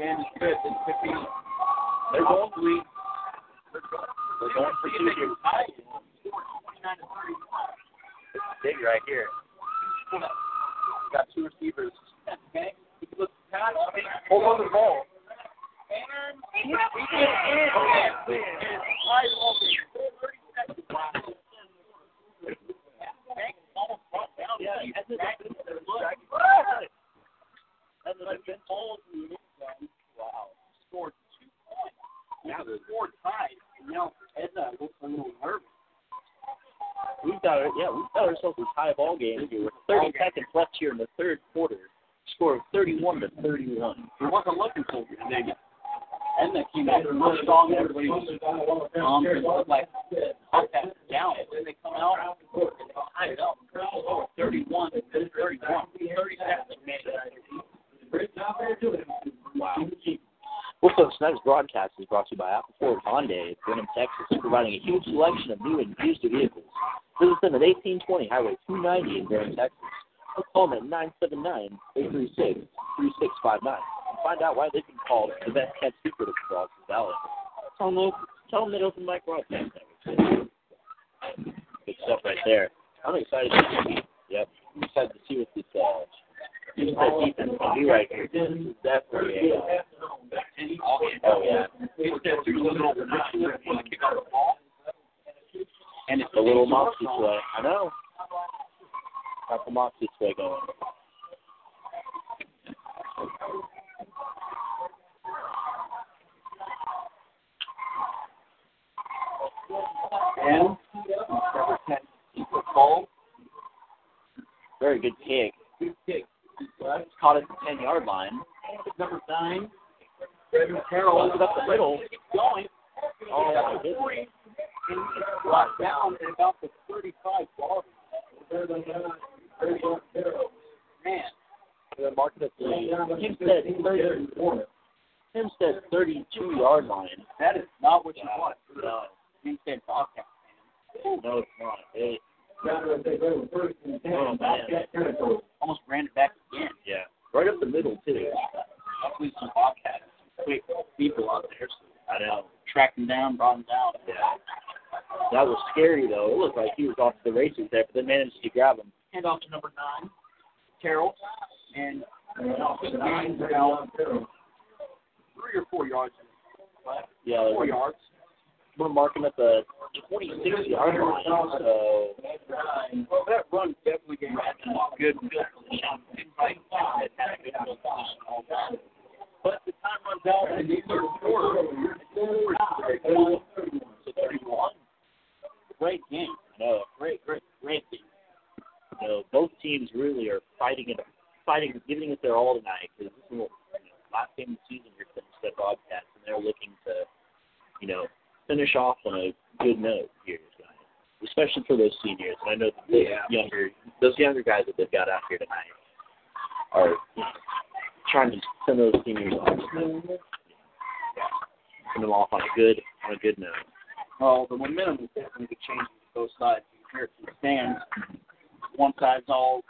And it's good. It's 15. they're going three. They're going for two here. It's big right here. Got two receivers. Okay. He looks pass. Hold on to the ball. Yeah, He's that's it. back in the look. That's Like been all through the end zone. Wow. Scored two points. Now the score tied. And now Edna looks a little nervous. We've got, yeah, we've got ourselves a tie ball game here with 30 seconds left here in the third quarter. Score of 31 to 31. It wasn't looking so big. And that came out real strong. Everybody was um, like Bobcats down. Then they come out and they up. 31 to 31. 30 seconds remaining. Wow. Well, folks, tonight's broadcast is brought to you by Apple Ford Hyundai of Brenham, Texas, providing a huge selection of new and used vehicles. Visit them at 1820 Highway 290 in Brenham, Texas. Call them at 979-836-3659. Find out why they've been called the best kept secret of the Brazos Valley. Tell them, tell them that Open Mic Broadcast Network. Good stuff right there. I'm excited to see. Yep. I'm excited to see what this uh, this uh, defense can right here. Definitely a Oh yeah. And it's a little Moxie sway. I know. Got the Moxie sway going. And number 10, Cooper Cole. Very good kick. Good kick. Caught at the 10 yard line. Number 9, Brendan Carroll. It up the middle. Going. Oh, Got my the goodness. 40. And he's brought down at about the 35 yard Man. The Hempstead 30, Hempstead 32 yard line. That is not what you want. No, Hempstead, Bobcat. Man. No, it's not. It, Oh, man. Almost ran it back again. yeah, right up the middle too. Luckily, some Bobcats, quick people out there, so I know. tracked him down, brought him down. Yeah. That was scary though. It looked like he was off to the races there, but they managed to grab him. Hand off to number nine, Carroll, and gains about three or four yards. Yeah, Four yards. we're marking at the 26 yard line. So Well, that run definitely gave him good good shot. Right. It had a good field position. But the time runs out in the third quarter. It's 31 to 31. Great game. no, Great, great, great game. You know, both teams really are fighting it, fighting, giving it their all tonight because this is you know, last game of the season here for the Bobcats, and they're looking to, you know, finish off on a good note here tonight, especially for those seniors. And I know that the Yeah. younger, those younger guys that they've got out here tonight are you know, trying to send those seniors off, send them off on a good, on a good note. Well, the momentum is definitely changing both sides. You can hear it from the stands. One side's all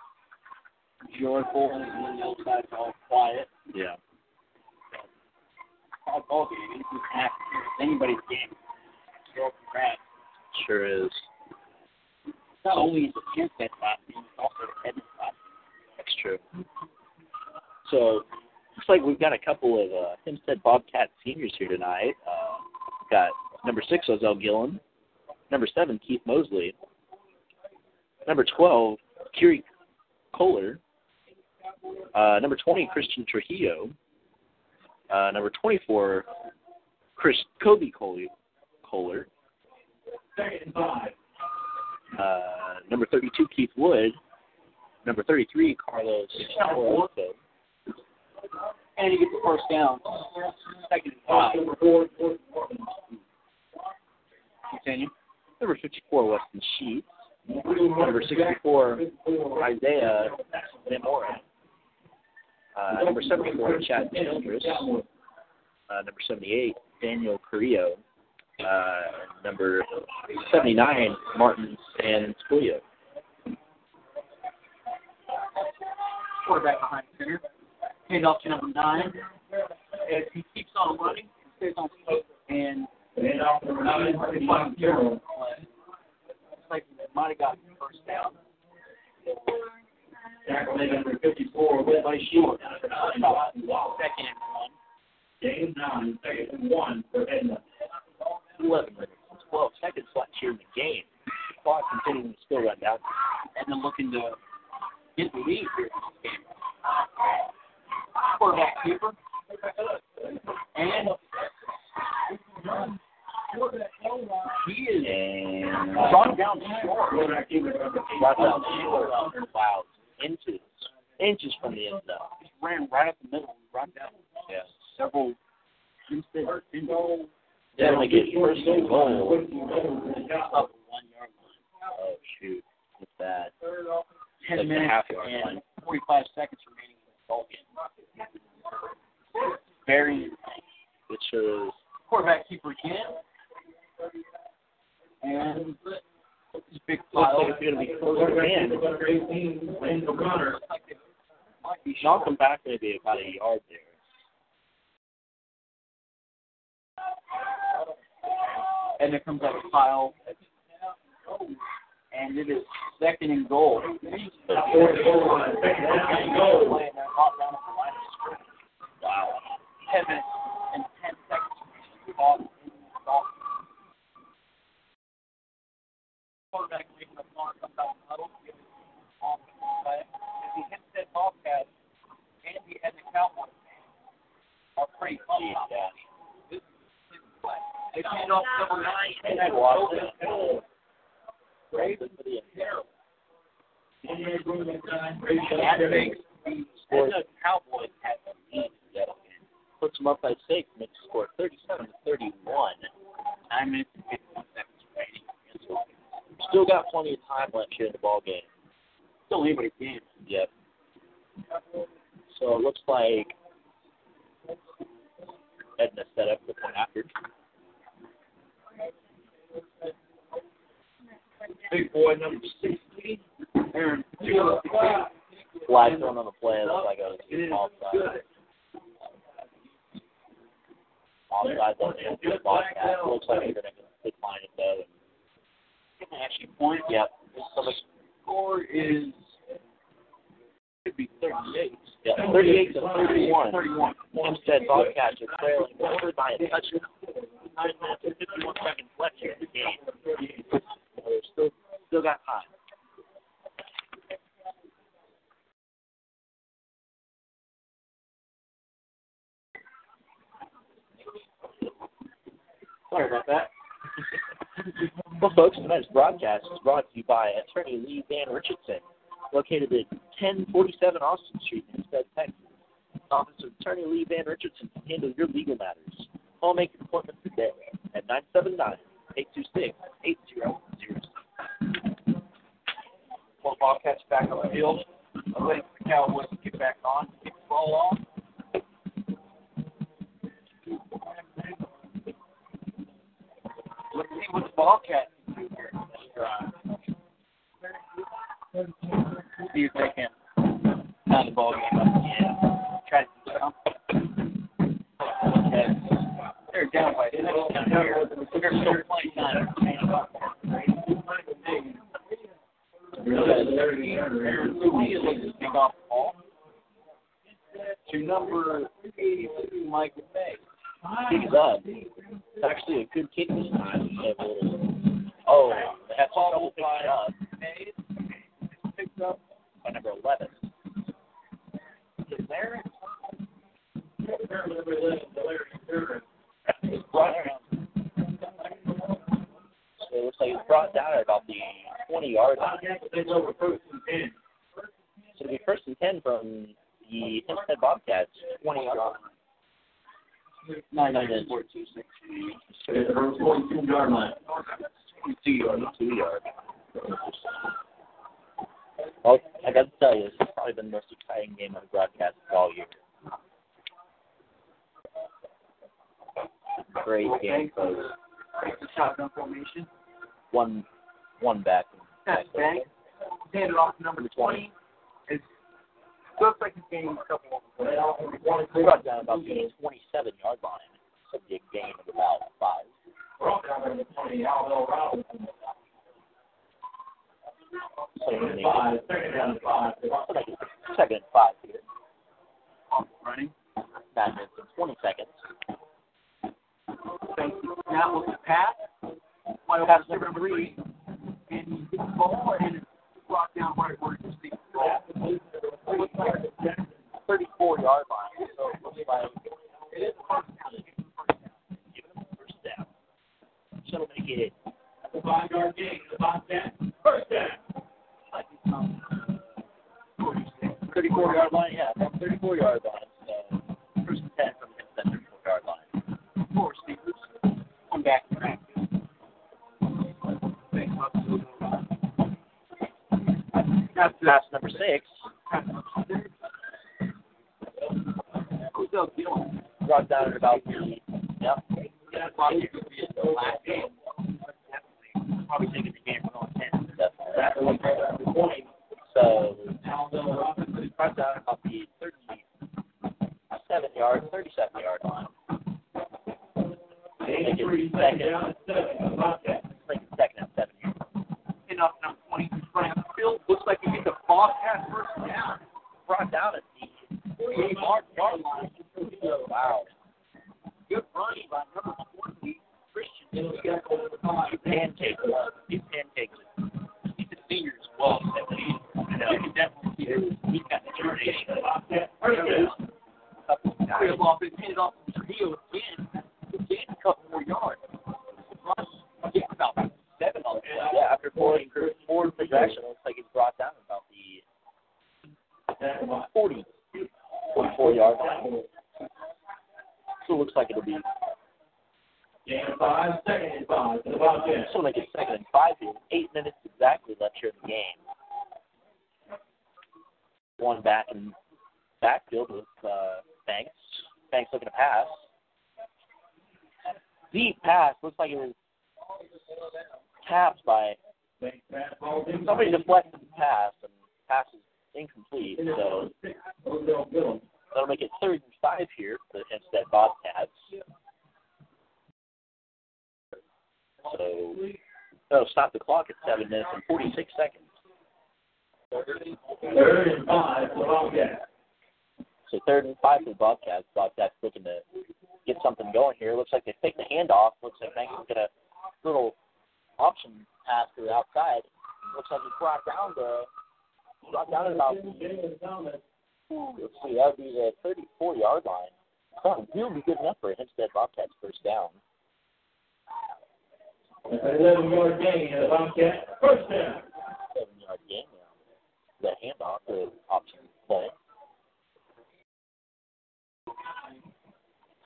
joyful, and then the other side's all quiet. Yeah. All ball game. It's happy. It's anybody's game. Congrats. Sure is. Not only is it Hempstead last team, it's also the Edna's last That's true. So looks like we've got a couple of uh, Hempstead Bobcat seniors here tonight. Uh, we've got number six Ozell Gillen, number seven Keith Mosley, number twelve Kiri Kohler, uh, number twenty Christian Trujillo, uh, number twenty-four Chris Kobe Kohler, uh, number thirty-two Keith Wood, number thirty-three Carlos Orozco. And he gets the first down. Second and five. Continue. Number 54, Weston Sheets. Number 64, Isaiah Zamora. Uh, number 74, Chad Childress. Uh, number 78, Daniel Carrillo. Uh, number 79, Martin San Sculio. Quarterback behind center. Hand off to number nine. As he keeps on running, stays on foot, and hand off to number nine. Looks like they might have gotten the first down. number fifty-four, led by Sheila. Second and one. Game nine, second and one for Edna. 11 minutes 12 seconds left here in the game. Clock continuing to still run down. Then looking to get the lead here in this game. Quarterback keeper. And he is brought down short. Inches. Inches from the end zone. Ran right up the middle down Yeah. several get first. Oh shoot. Ten minutes and forty-five seconds remaining. Very It shows quarterback keeper again. And this big looks pile. like it's gonna be close again. Might be Knock them back maybe about a yard there. and there comes that pile. And it is second and goal. Wow. Ten minutes and ten seconds. Ball in the ball. Quarterback making a block comes out the huddle, giving off um, the play. If he hits that ball catch, Andy and the Cowboys are pretty close. Yeah. This is the play. They hand off number nine. And then Watson. Raven for the end. That makes the Cowboys have the lead. Yep. Puts them up by six, makes the score 37 to 31. Nine minutes and fifteen seconds remaining. Still got plenty of time left here in the ball game. Still anybody's game. Yep. So it looks like Edna set up the point after. Big boy number sixty. Aaron Flag thrown on the play. Looks like it was offside. Offside on the end broadcast. Looks like they're going to decline it though. Actually, point. Yep. So the score is could be thirty-eight. Yeah, 38 to 31. 31. Hempstead, Bobcats are trailing only by a touchdown. Nine minutes and 51 seconds left here in the game. Still, still got time. Sorry about that. Well, folks, tonight's broadcast is brought to you by attorney Lee Van Richardson, located at 1047 Austin Street in Hempstead, Texas. Office of Attorney Lee Van Richardson can handle your legal matters. Call make an appointment today at 979-826-8006. Well, Bobcats back on the field. I'm waiting for the Cowboys to get back on, kick the ball off. Let's see what the Bobcats can do here in this drive. See if they can tie the ball game up again. Try to something. Okay. They're down by six here. They're still playing time. Aaron Louis looks to pick off the ball. To number 82, Michael Bay. Kicks up. Actually a good kick this time. Oh, they have some trouble up Picked up by number 11. to Larry. It's brought down. So it looks like it's brought down at about the 20 yard line. So it'll be first and 10 from the Hempstead Bobcats, 20 yard line. Nine Nine minutes, minutes. 42 seconds. 22 yard line. 22 yard. 22 yard. Well, I got to tell you, this has probably been the most exciting game on the broadcast all year. Great game, folks. Breaks the shotgun formation. One, one back. Pass back. Hand it off to number 20. It's looks like he's gaining a couple of They brought down about the 27 yard line. So a big gain of about five. Second and eight. Second and five here. running. Nine minutes and 20 seconds. Now with the pass. Wide Pass number three. And he gets the ball and it's brought down right where it's the ball. 34 yard line. So it looks like it is a first down. Give them a first down. So they get it. The five yard gain, the five down, first down. 34 yard line, yeah, 34 yard line. So first and 10 from that 34 yard line. Four receivers. One back. That's, that's number six. Brought down at about the yep. Probably taking the game from 10. Definitely. So brought down about the 37 yard, 37 yard line. Second. Make it second and seven. Enough number 20. Frank Field looks like he gets a Bobcat first down. Brought down at the 48 yard yard line. Wow. Good running by number 20, Christian. He pancakes one. He pancakes it. He's a senior as well. You can definitely see that he's got determination. Free up off, hit it off the Trujillo again. Again, a couple more yards. Run, get about seven the. Yeah, after four four possession, looks like he's brought down about the 40, 44 yard line. So it looks like it'll be five, second and five, so make it second and five here. Eight minutes exactly left here in the game. One back in backfield with uh, Banks. Banks looking to pass. Deep pass. Looks like it was tapped by somebody deflected the pass and pass is incomplete. So that'll make it third and five here for the Hempstead Bobcats. So that'll stop the clock at seven minutes and 46 seconds. Third and five, to the Bobcats. So third and five for the Bobcats. Bobcats looking to get something going here. Looks like they picked the handoff. Looks like Banks is going to little option pass to the outside. Looks like he brought down the down at about let's see, that would be the 34 yard line. Oh, will be good enough for a Hempstead Bobcats first down. Eleven yard gain, the Bobcats, first down. Seven yard gain now. The handoff, the option play.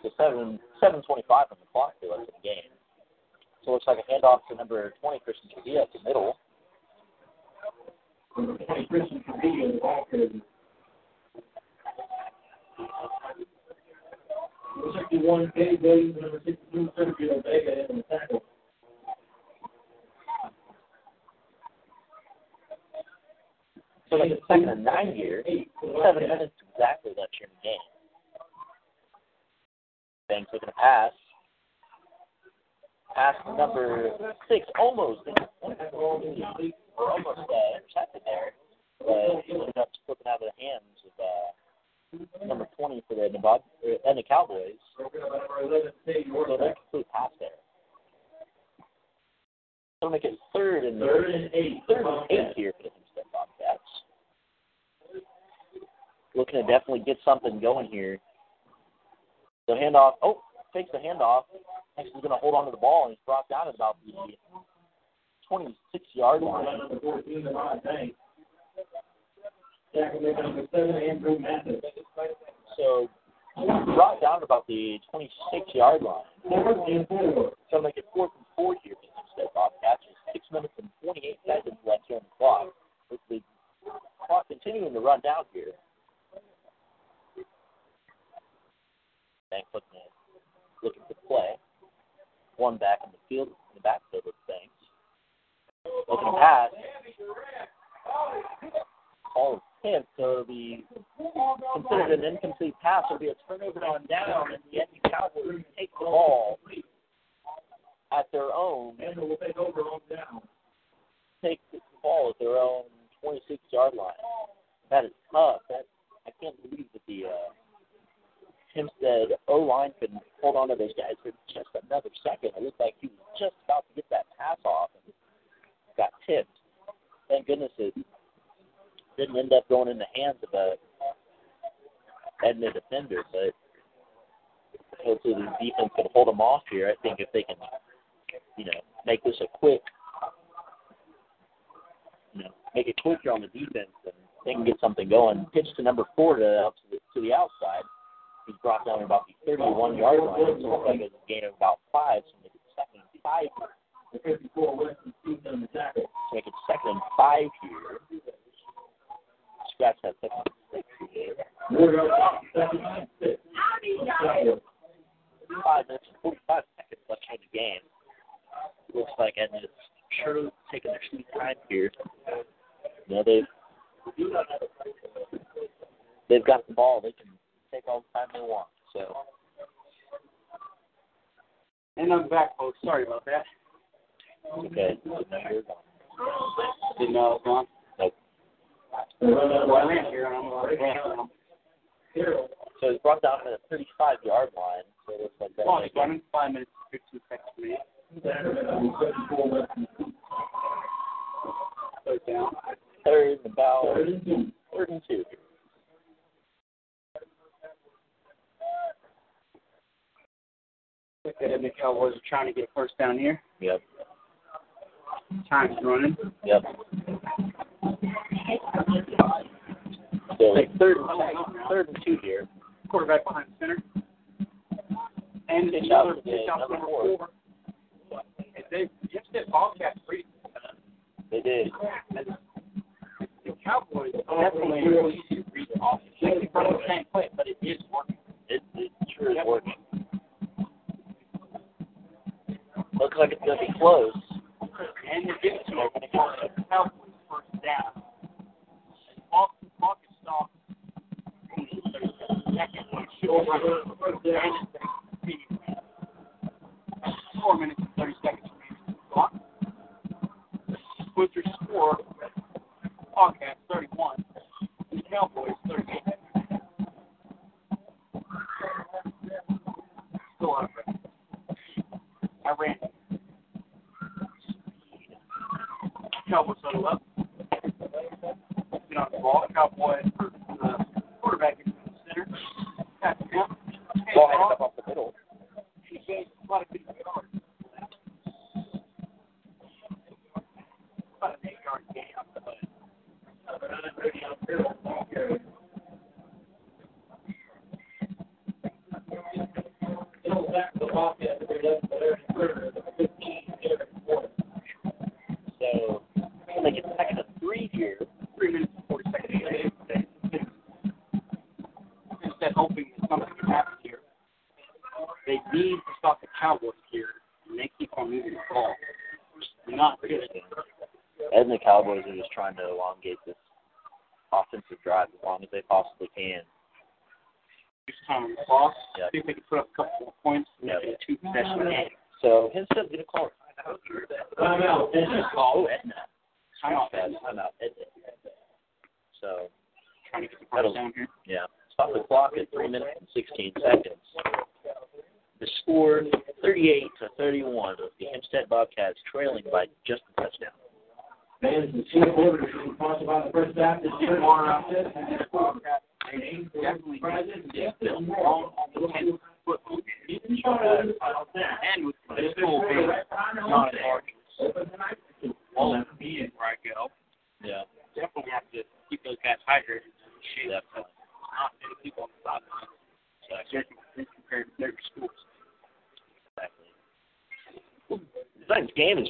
So seven seven twenty five on the clock here left in the game. So it looks like a handoff to number twenty Christian Trujillo at the middle. Christian Trujillo. Number sixty-one, K. Williams, number sixty-two, Sergio Vega in the tackle. So like a second and nine here. Seven minutes exactly left in the game. Banks looking to pass. Pass number six, almost or almost uh, intercepted there, but he ended up slipping out of the hands of uh, number 20 for the Nevada uh, and the Cowboys. So they're complete pass there. So make it third and Third and eight. third and eight here for the Hempstead Bobcats. Looking to definitely get something going here. The handoff. Oh, takes the handoff. Next is going to hold on to the ball, and he's brought down at about the 26 yard line. So brought down at about the 26 yard line. So make it fourth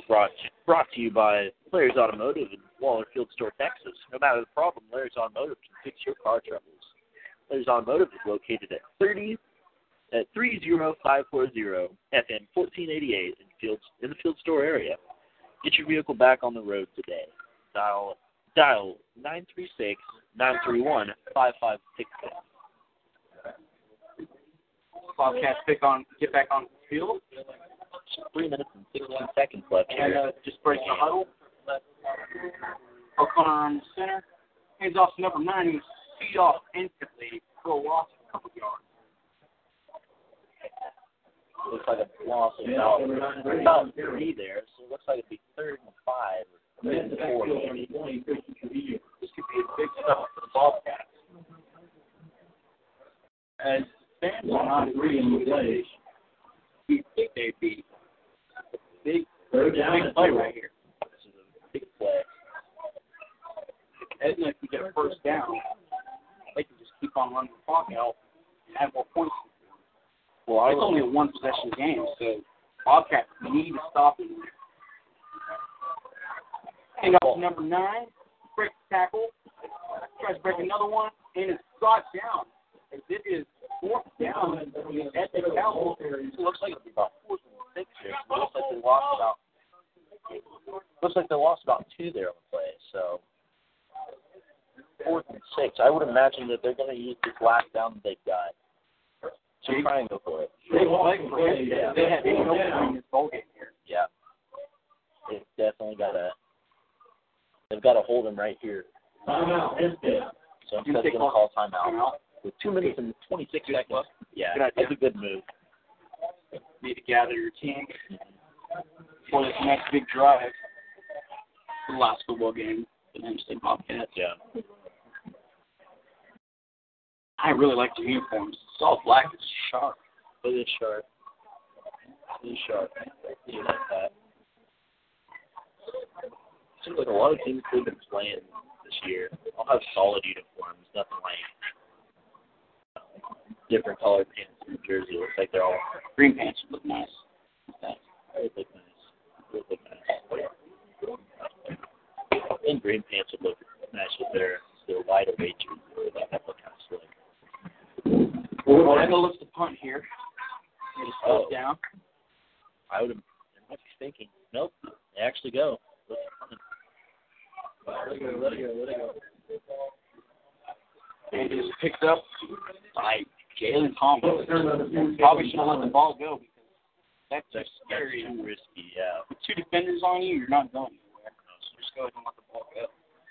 brought brought to you by Larry's Automotive in Waller Field Store, Texas. No matter the problem, Larry's Automotive can fix your car troubles. Larry's Automotive is located at 30 at 30540 FM 1488 in Fields in the Field Store area. Get your vehicle back on the road today. Dial dial 936 931 5567. Bobcats pick on get back on the field. Three minutes 61 seconds left here. And uh, just breaks the huddle. O'Connor on the center. Hands off to number nine, He's feet off instantly for a loss of a couple yards. Looks like a loss of about, about three there, so it looks like it'd be third and five or third and four. This could be a big step for the Bobcats. As fans are not agreeing with the you think they'd be big, big play right here. This is a big play. If Edna can get first down, they can just keep on running the clock out and add more points. Well, it's only a one possession game, so Bobcats need to stop it. Hang up number nine, breaks tackle, tries to break another one, and it's brought down. And this fourth down at the Cowboys. It looks like be about fourth and six here. It looks like they lost about. Looks like they lost about two there on the play. So fourth and six. I would imagine that they're going to use this last down that they've got. So try and go for it. They play for it. They had eight open in this bowl game here. Yeah. They've definitely got to. They've got to hold him right here. Timeout. So I'm going to call timeout with two minutes and 26 seconds. Yeah, Good idea. that's a good move. Need to gather your team for this next big drive. The last football game, the Hempstead Bobcats. Yeah. I really like the uniforms. It's all black. It's sharp. It is sharp. It is sharp. You like that. Seems like a lot of teams who've been playing this year all have solid uniforms, nothing like different colored pants and jersey. It Looks like they're all Green pants look nice. they look nice. They look nice. And green pants would look nice with their their wide away jersey. That would look kind of slick. Well, Edna looks to punt here. Just Oh. down. I would have. I might be thinking. Nope. They actually go. Let's Let it go, let it go, let it go. And it's picked up by Jalen Thomas. Probably should have let the ball go because that's just scary. too risky. Yeah. With two defenders on you, you're not going anywhere. So just go ahead and let the ball go.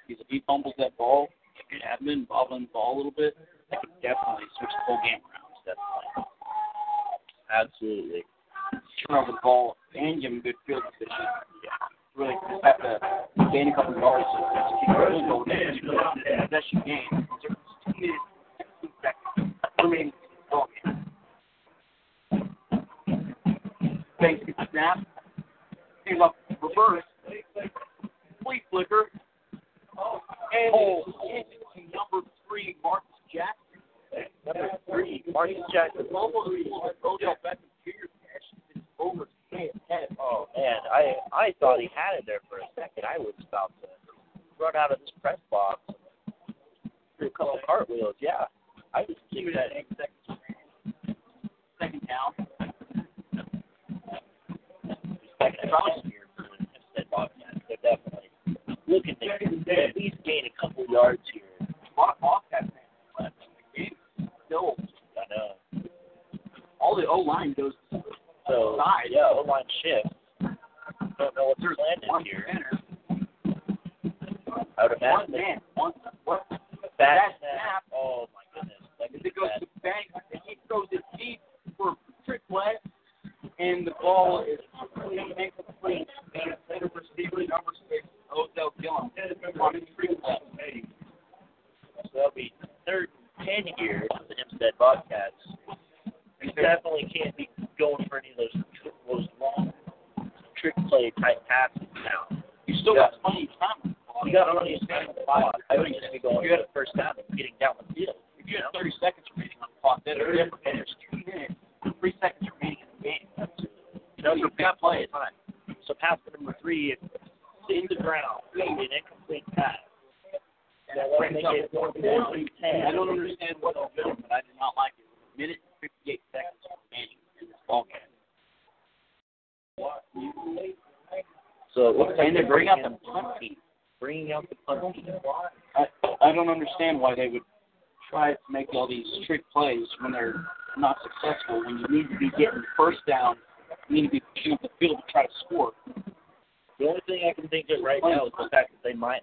Because if he fumbles that ball, if you have been bobbling the ball a little bit, that could definitely switch the whole game around. Definitely. Absolutely. Turn over the ball and give him a good field position. Yeah. Really just have to gain a couple of yards to just keep really going into possession game. Two minutes, 16 seconds remaining in the ball game. Thanks to the snap. Came up reverse. Flea flicker. And Oh. number three, Marcus Jackson. Number three, Marcus Jackson. Almost Odell Beckham Jr. catch. Over his head. Oh man, I I thought he had it there for a second. I was about to run out of this press box. Do a couple cartwheels. Yeah, I was thinking that eight seconds. Second down. Second round here Hempstead Bobcats. They're definitely looking to at least gain a couple yards here. Bobcats left in the game. Still, I know. all the O line goes to So side. yeah, O line shift. Don't know what's There's planned one here. center. I would One imagine man. One. What? that That snap. Oh my goodness. That If could be it goes to bank, and he throws it deep for trick play, and the ball is incomplete. And center receiver number six, Odell Gillum, on his trick play. So that'll be third ten here for the Hempstead Bobcats. You definitely can't be going for any of those those long trick play type passes now. You still got plenty of time. You got of time. I would just be going for the first down and getting down the field. You have 30 seconds remaining on the clock, then it's different. And there's two minutes, three seconds remaining in the game. You know, you've got plenty of time. So pass to number three is in the ground, an incomplete pass. And That brings up it fourth fourth down. and ten. I don't understand what they're doing, but I do not like it. A minute and 58 seconds remaining in this ball game. So like And they bring out the punt team. bringing out the punt team. I, I don't understand why they would try to make all these trick plays when they're not successful. When you need to be getting first down, you need to be pushing up the field to try to score. The only thing I can think of right now is the fact that they might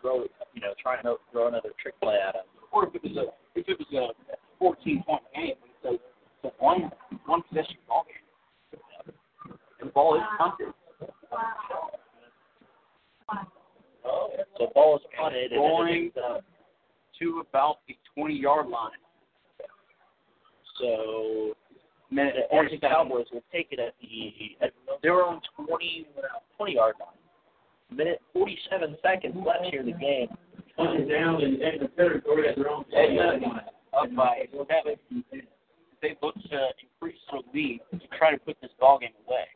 throw, you know, try and throw another trick play at him. Or if it was a if it was a 14 point game, it's a, it's a one one possession ball game. And the ball is punted. So ball is punted and Going uh, to about the 20 yard line. so Minute the and Oregon 47. Cowboys will take it at the at their own 20 20 yard line. Minute 47 seconds left here in the game. Punching down and, and the territory at their own. Edna up by seven. They look to increase their lead to try to put this ball game away.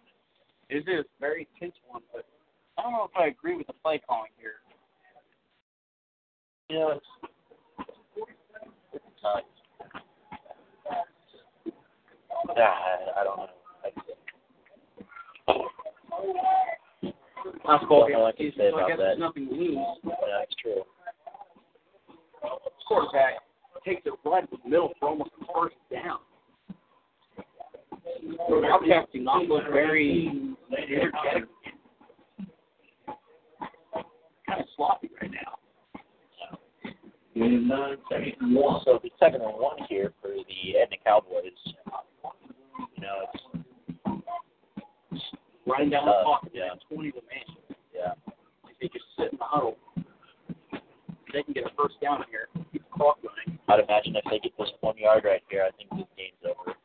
It is a very tense one, but I don't know if I agree with the play calling here. You know, it's it's tough. Yeah, I, I don't know. I, Last ball Don't know what to say so I about guess that. nothing to lose. yeah, it's true. Quarterback takes it right to the middle for almost a first down. Bobcats do not look very energetic. Kind of sloppy right now. So the second and one here for the Edna Cowboys. You know, it's Running down the Uh, clock, yeah. 20 man. yeah. If they just sit in the huddle, they can get a first down here. Keep the clock running. I'd imagine if they get this one yard right here, I think this game's over.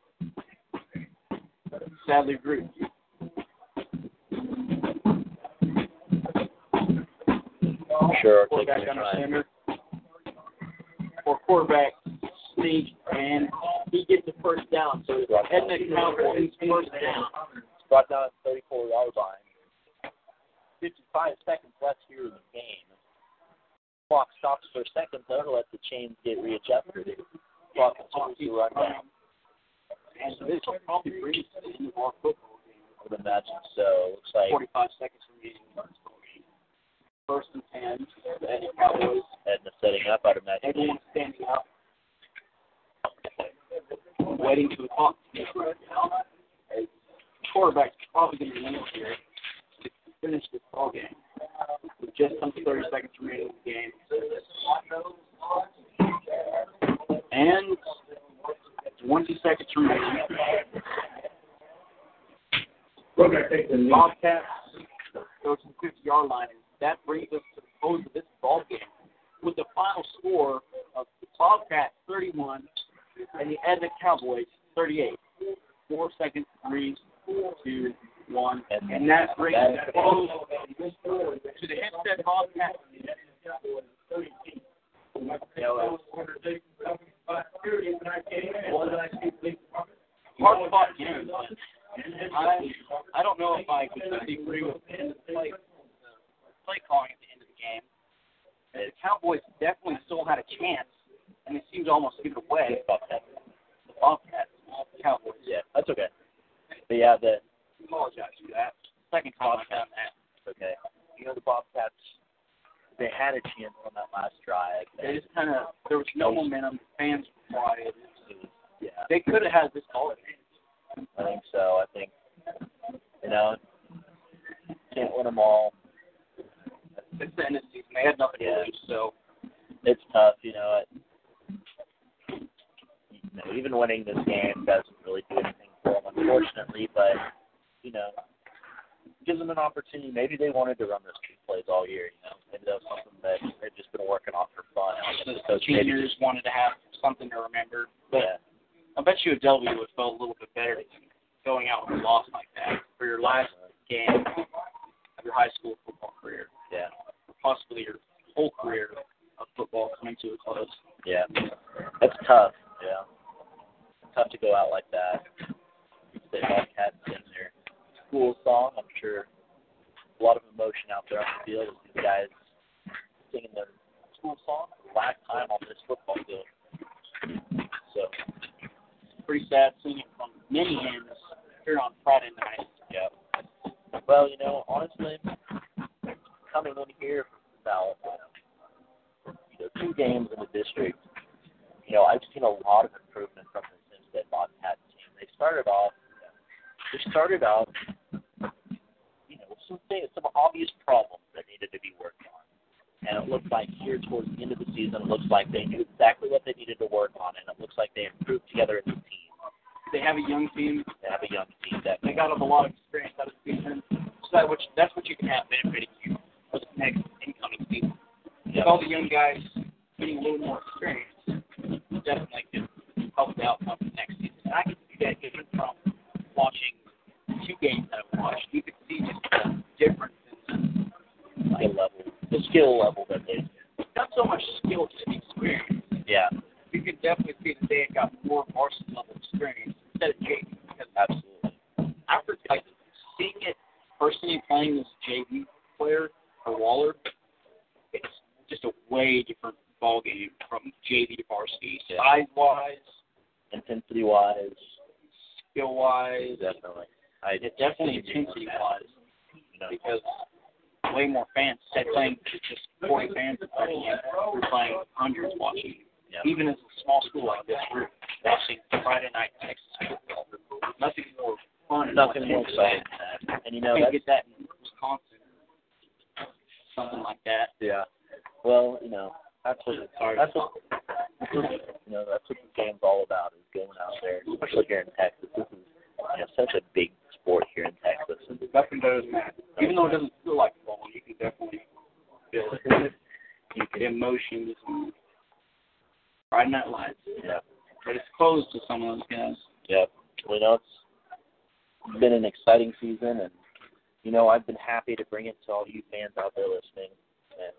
Sadly agree. Sure take Or quarterback sneak and he gets the first down. So it's Edna Cowboys first down. It's brought down at 34 yard line. 55 seconds left here in the game. Clock stops for a second though to let the chains get readjusted. Clock continues to run down. And this will probably to the end of our football game. I would imagine so. Looks like 45 seconds remaining. First and 10. The Edna Cowboys. Edna setting up. I'd imagine. Everyone standing up. Waiting for the to get right now. As quarterback's probably going to be in here to finish this ball game. With just under 30 seconds remaining in the game. And 20 seconds remaining. Bobcats go to the 50 yard line, and that brings us to the close of this ball game with the final score of the Bobcats 31 and the Edna Cowboys 38. Four seconds, three, two, one, and that brings us to the Hempstead Bobcats. Hard fought game. I don't know if I completely agree with the play play calling at the end of the game. The Cowboys definitely still had a chance, and they seemed to almost give it away. Bobcats. The Bobcats, not the Cowboys. Yeah, that's okay. But yeah, the apologize for that. Second time I've done that. it's okay. You know the Bobcats. They had a chance on that last drive. They just kind of there was no momentum. Fans were quiet. Yeah, They could have had this ball. I think so. I think you know can't win them all. It's the end of the season. They had nothing Yeah. to lose, so It's tough, you know. It, you know, even winning this game doesn't really do anything for them, unfortunately. But you know, gives them an opportunity. Maybe they wanted to run those two plays all year. You know, maybe that was something that they've just been working on for fun. the maybe seniors just wanted to have something to remember. But yeah, I bet you a W would feel a little bit better going out with a loss like that for your last game of your high school football career, yeah, possibly your whole career of football coming to a close. yeah. That's tough. Yeah, tough to go out like that. They Bobcats in their school song. I'm sure a lot of emotion out there on the field as these guys singing their school song for the last time on this football field. So Pretty sad seeing it from many ends here on Friday night. yeah. Well, you know, honestly, coming in here South, you know, two games in the district, you know, I've seen a lot of improvement from this Hempstead Bobcats team. They started off, they started out, you know, some things, some obvious problems that needed to be worked on. And it looked like here towards the end of the season, it looks like they knew exactly what they needed to work on, and it looks like they improved together as a team. They have a young team. They have a young team that They got a lot of experience out of the season. So that which that's what you can have benefiting you for the next incoming season. With all the young guys getting a little more experience, definitely could help the outcome for next season. And I can see that even from watching two games that I've watched. You could see just the difference in skill level, the skill level that they not so much would see that they had got more varsity level experience instead of JV. Because Absolutely. after like seeing it personally playing as JV player for Waller, it's just a way different ball game from JV to varsity, Yeah. size wise, Intensity wise, skill wise, definitely. I it definitely intensity wise know, because way more fans. Instead of playing just 40 fans at 30 games, we're playing hundreds watching. yeah. Even as a small school like this, we're watching Friday night Texas football. Nothing more fun. nothing more exciting than than that. And you know, You get that in Wisconsin. Something like that. yeah. Well, you know, that's what that's what you know that's what the game's all about is going out there, especially here in Texas. This is you know such a big sport here in Texas. Nothing does matter. Even though it doesn't feel like football, you can definitely feel it. you The can, emotions and Friday Night Lights. yeah, But it's closed to some of those guys. yeah. We know it's been an exciting season, and you know I've been happy to bring it to all you fans out there listening. And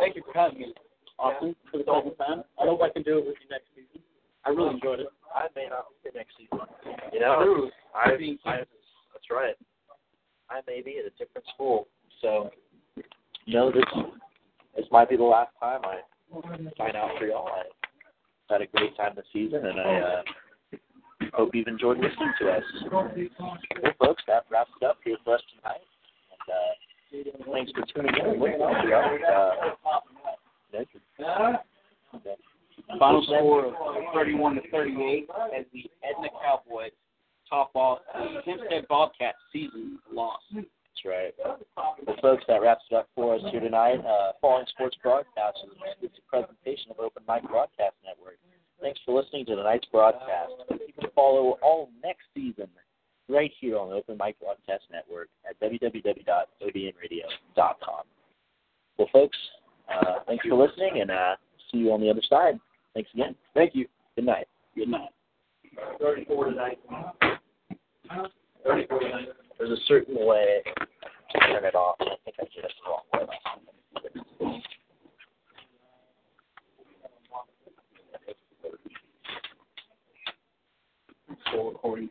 Thank you for having me. Austin, for the Dolphin fan. I hope I can do it with you next season. I really enjoyed it. I may not be next season. You know. I, Being I, that's right. I may be at a different school, so you know this this might be the last time I sign out for y'all. I had a great time this season, and I uh, hope you've enjoyed listening to us. Well, folks, that wraps it up here for us tonight. And uh, thanks for tuning in. to us. Uh, Final score of 31 to 38 as the Edna Cowboys top off the Hempstead Bobcats season loss. That's right. Well, folks, that wraps it up for us here tonight. Uh, Falling Sports Broadcast is exclusive presentation of Open Mic Broadcast Network. Thanks for listening to tonight's broadcast. You can follow all next season right here on the Open Mic Broadcast Network at www.obnradio.com. Well, folks, uh, thanks for listening, and uh, see you on the other side. Thanks again. Thank you. Good night. Good night. 34 tonight. 34 tonight. There's a certain way to turn it off, I think I did it the wrong way. Still recording.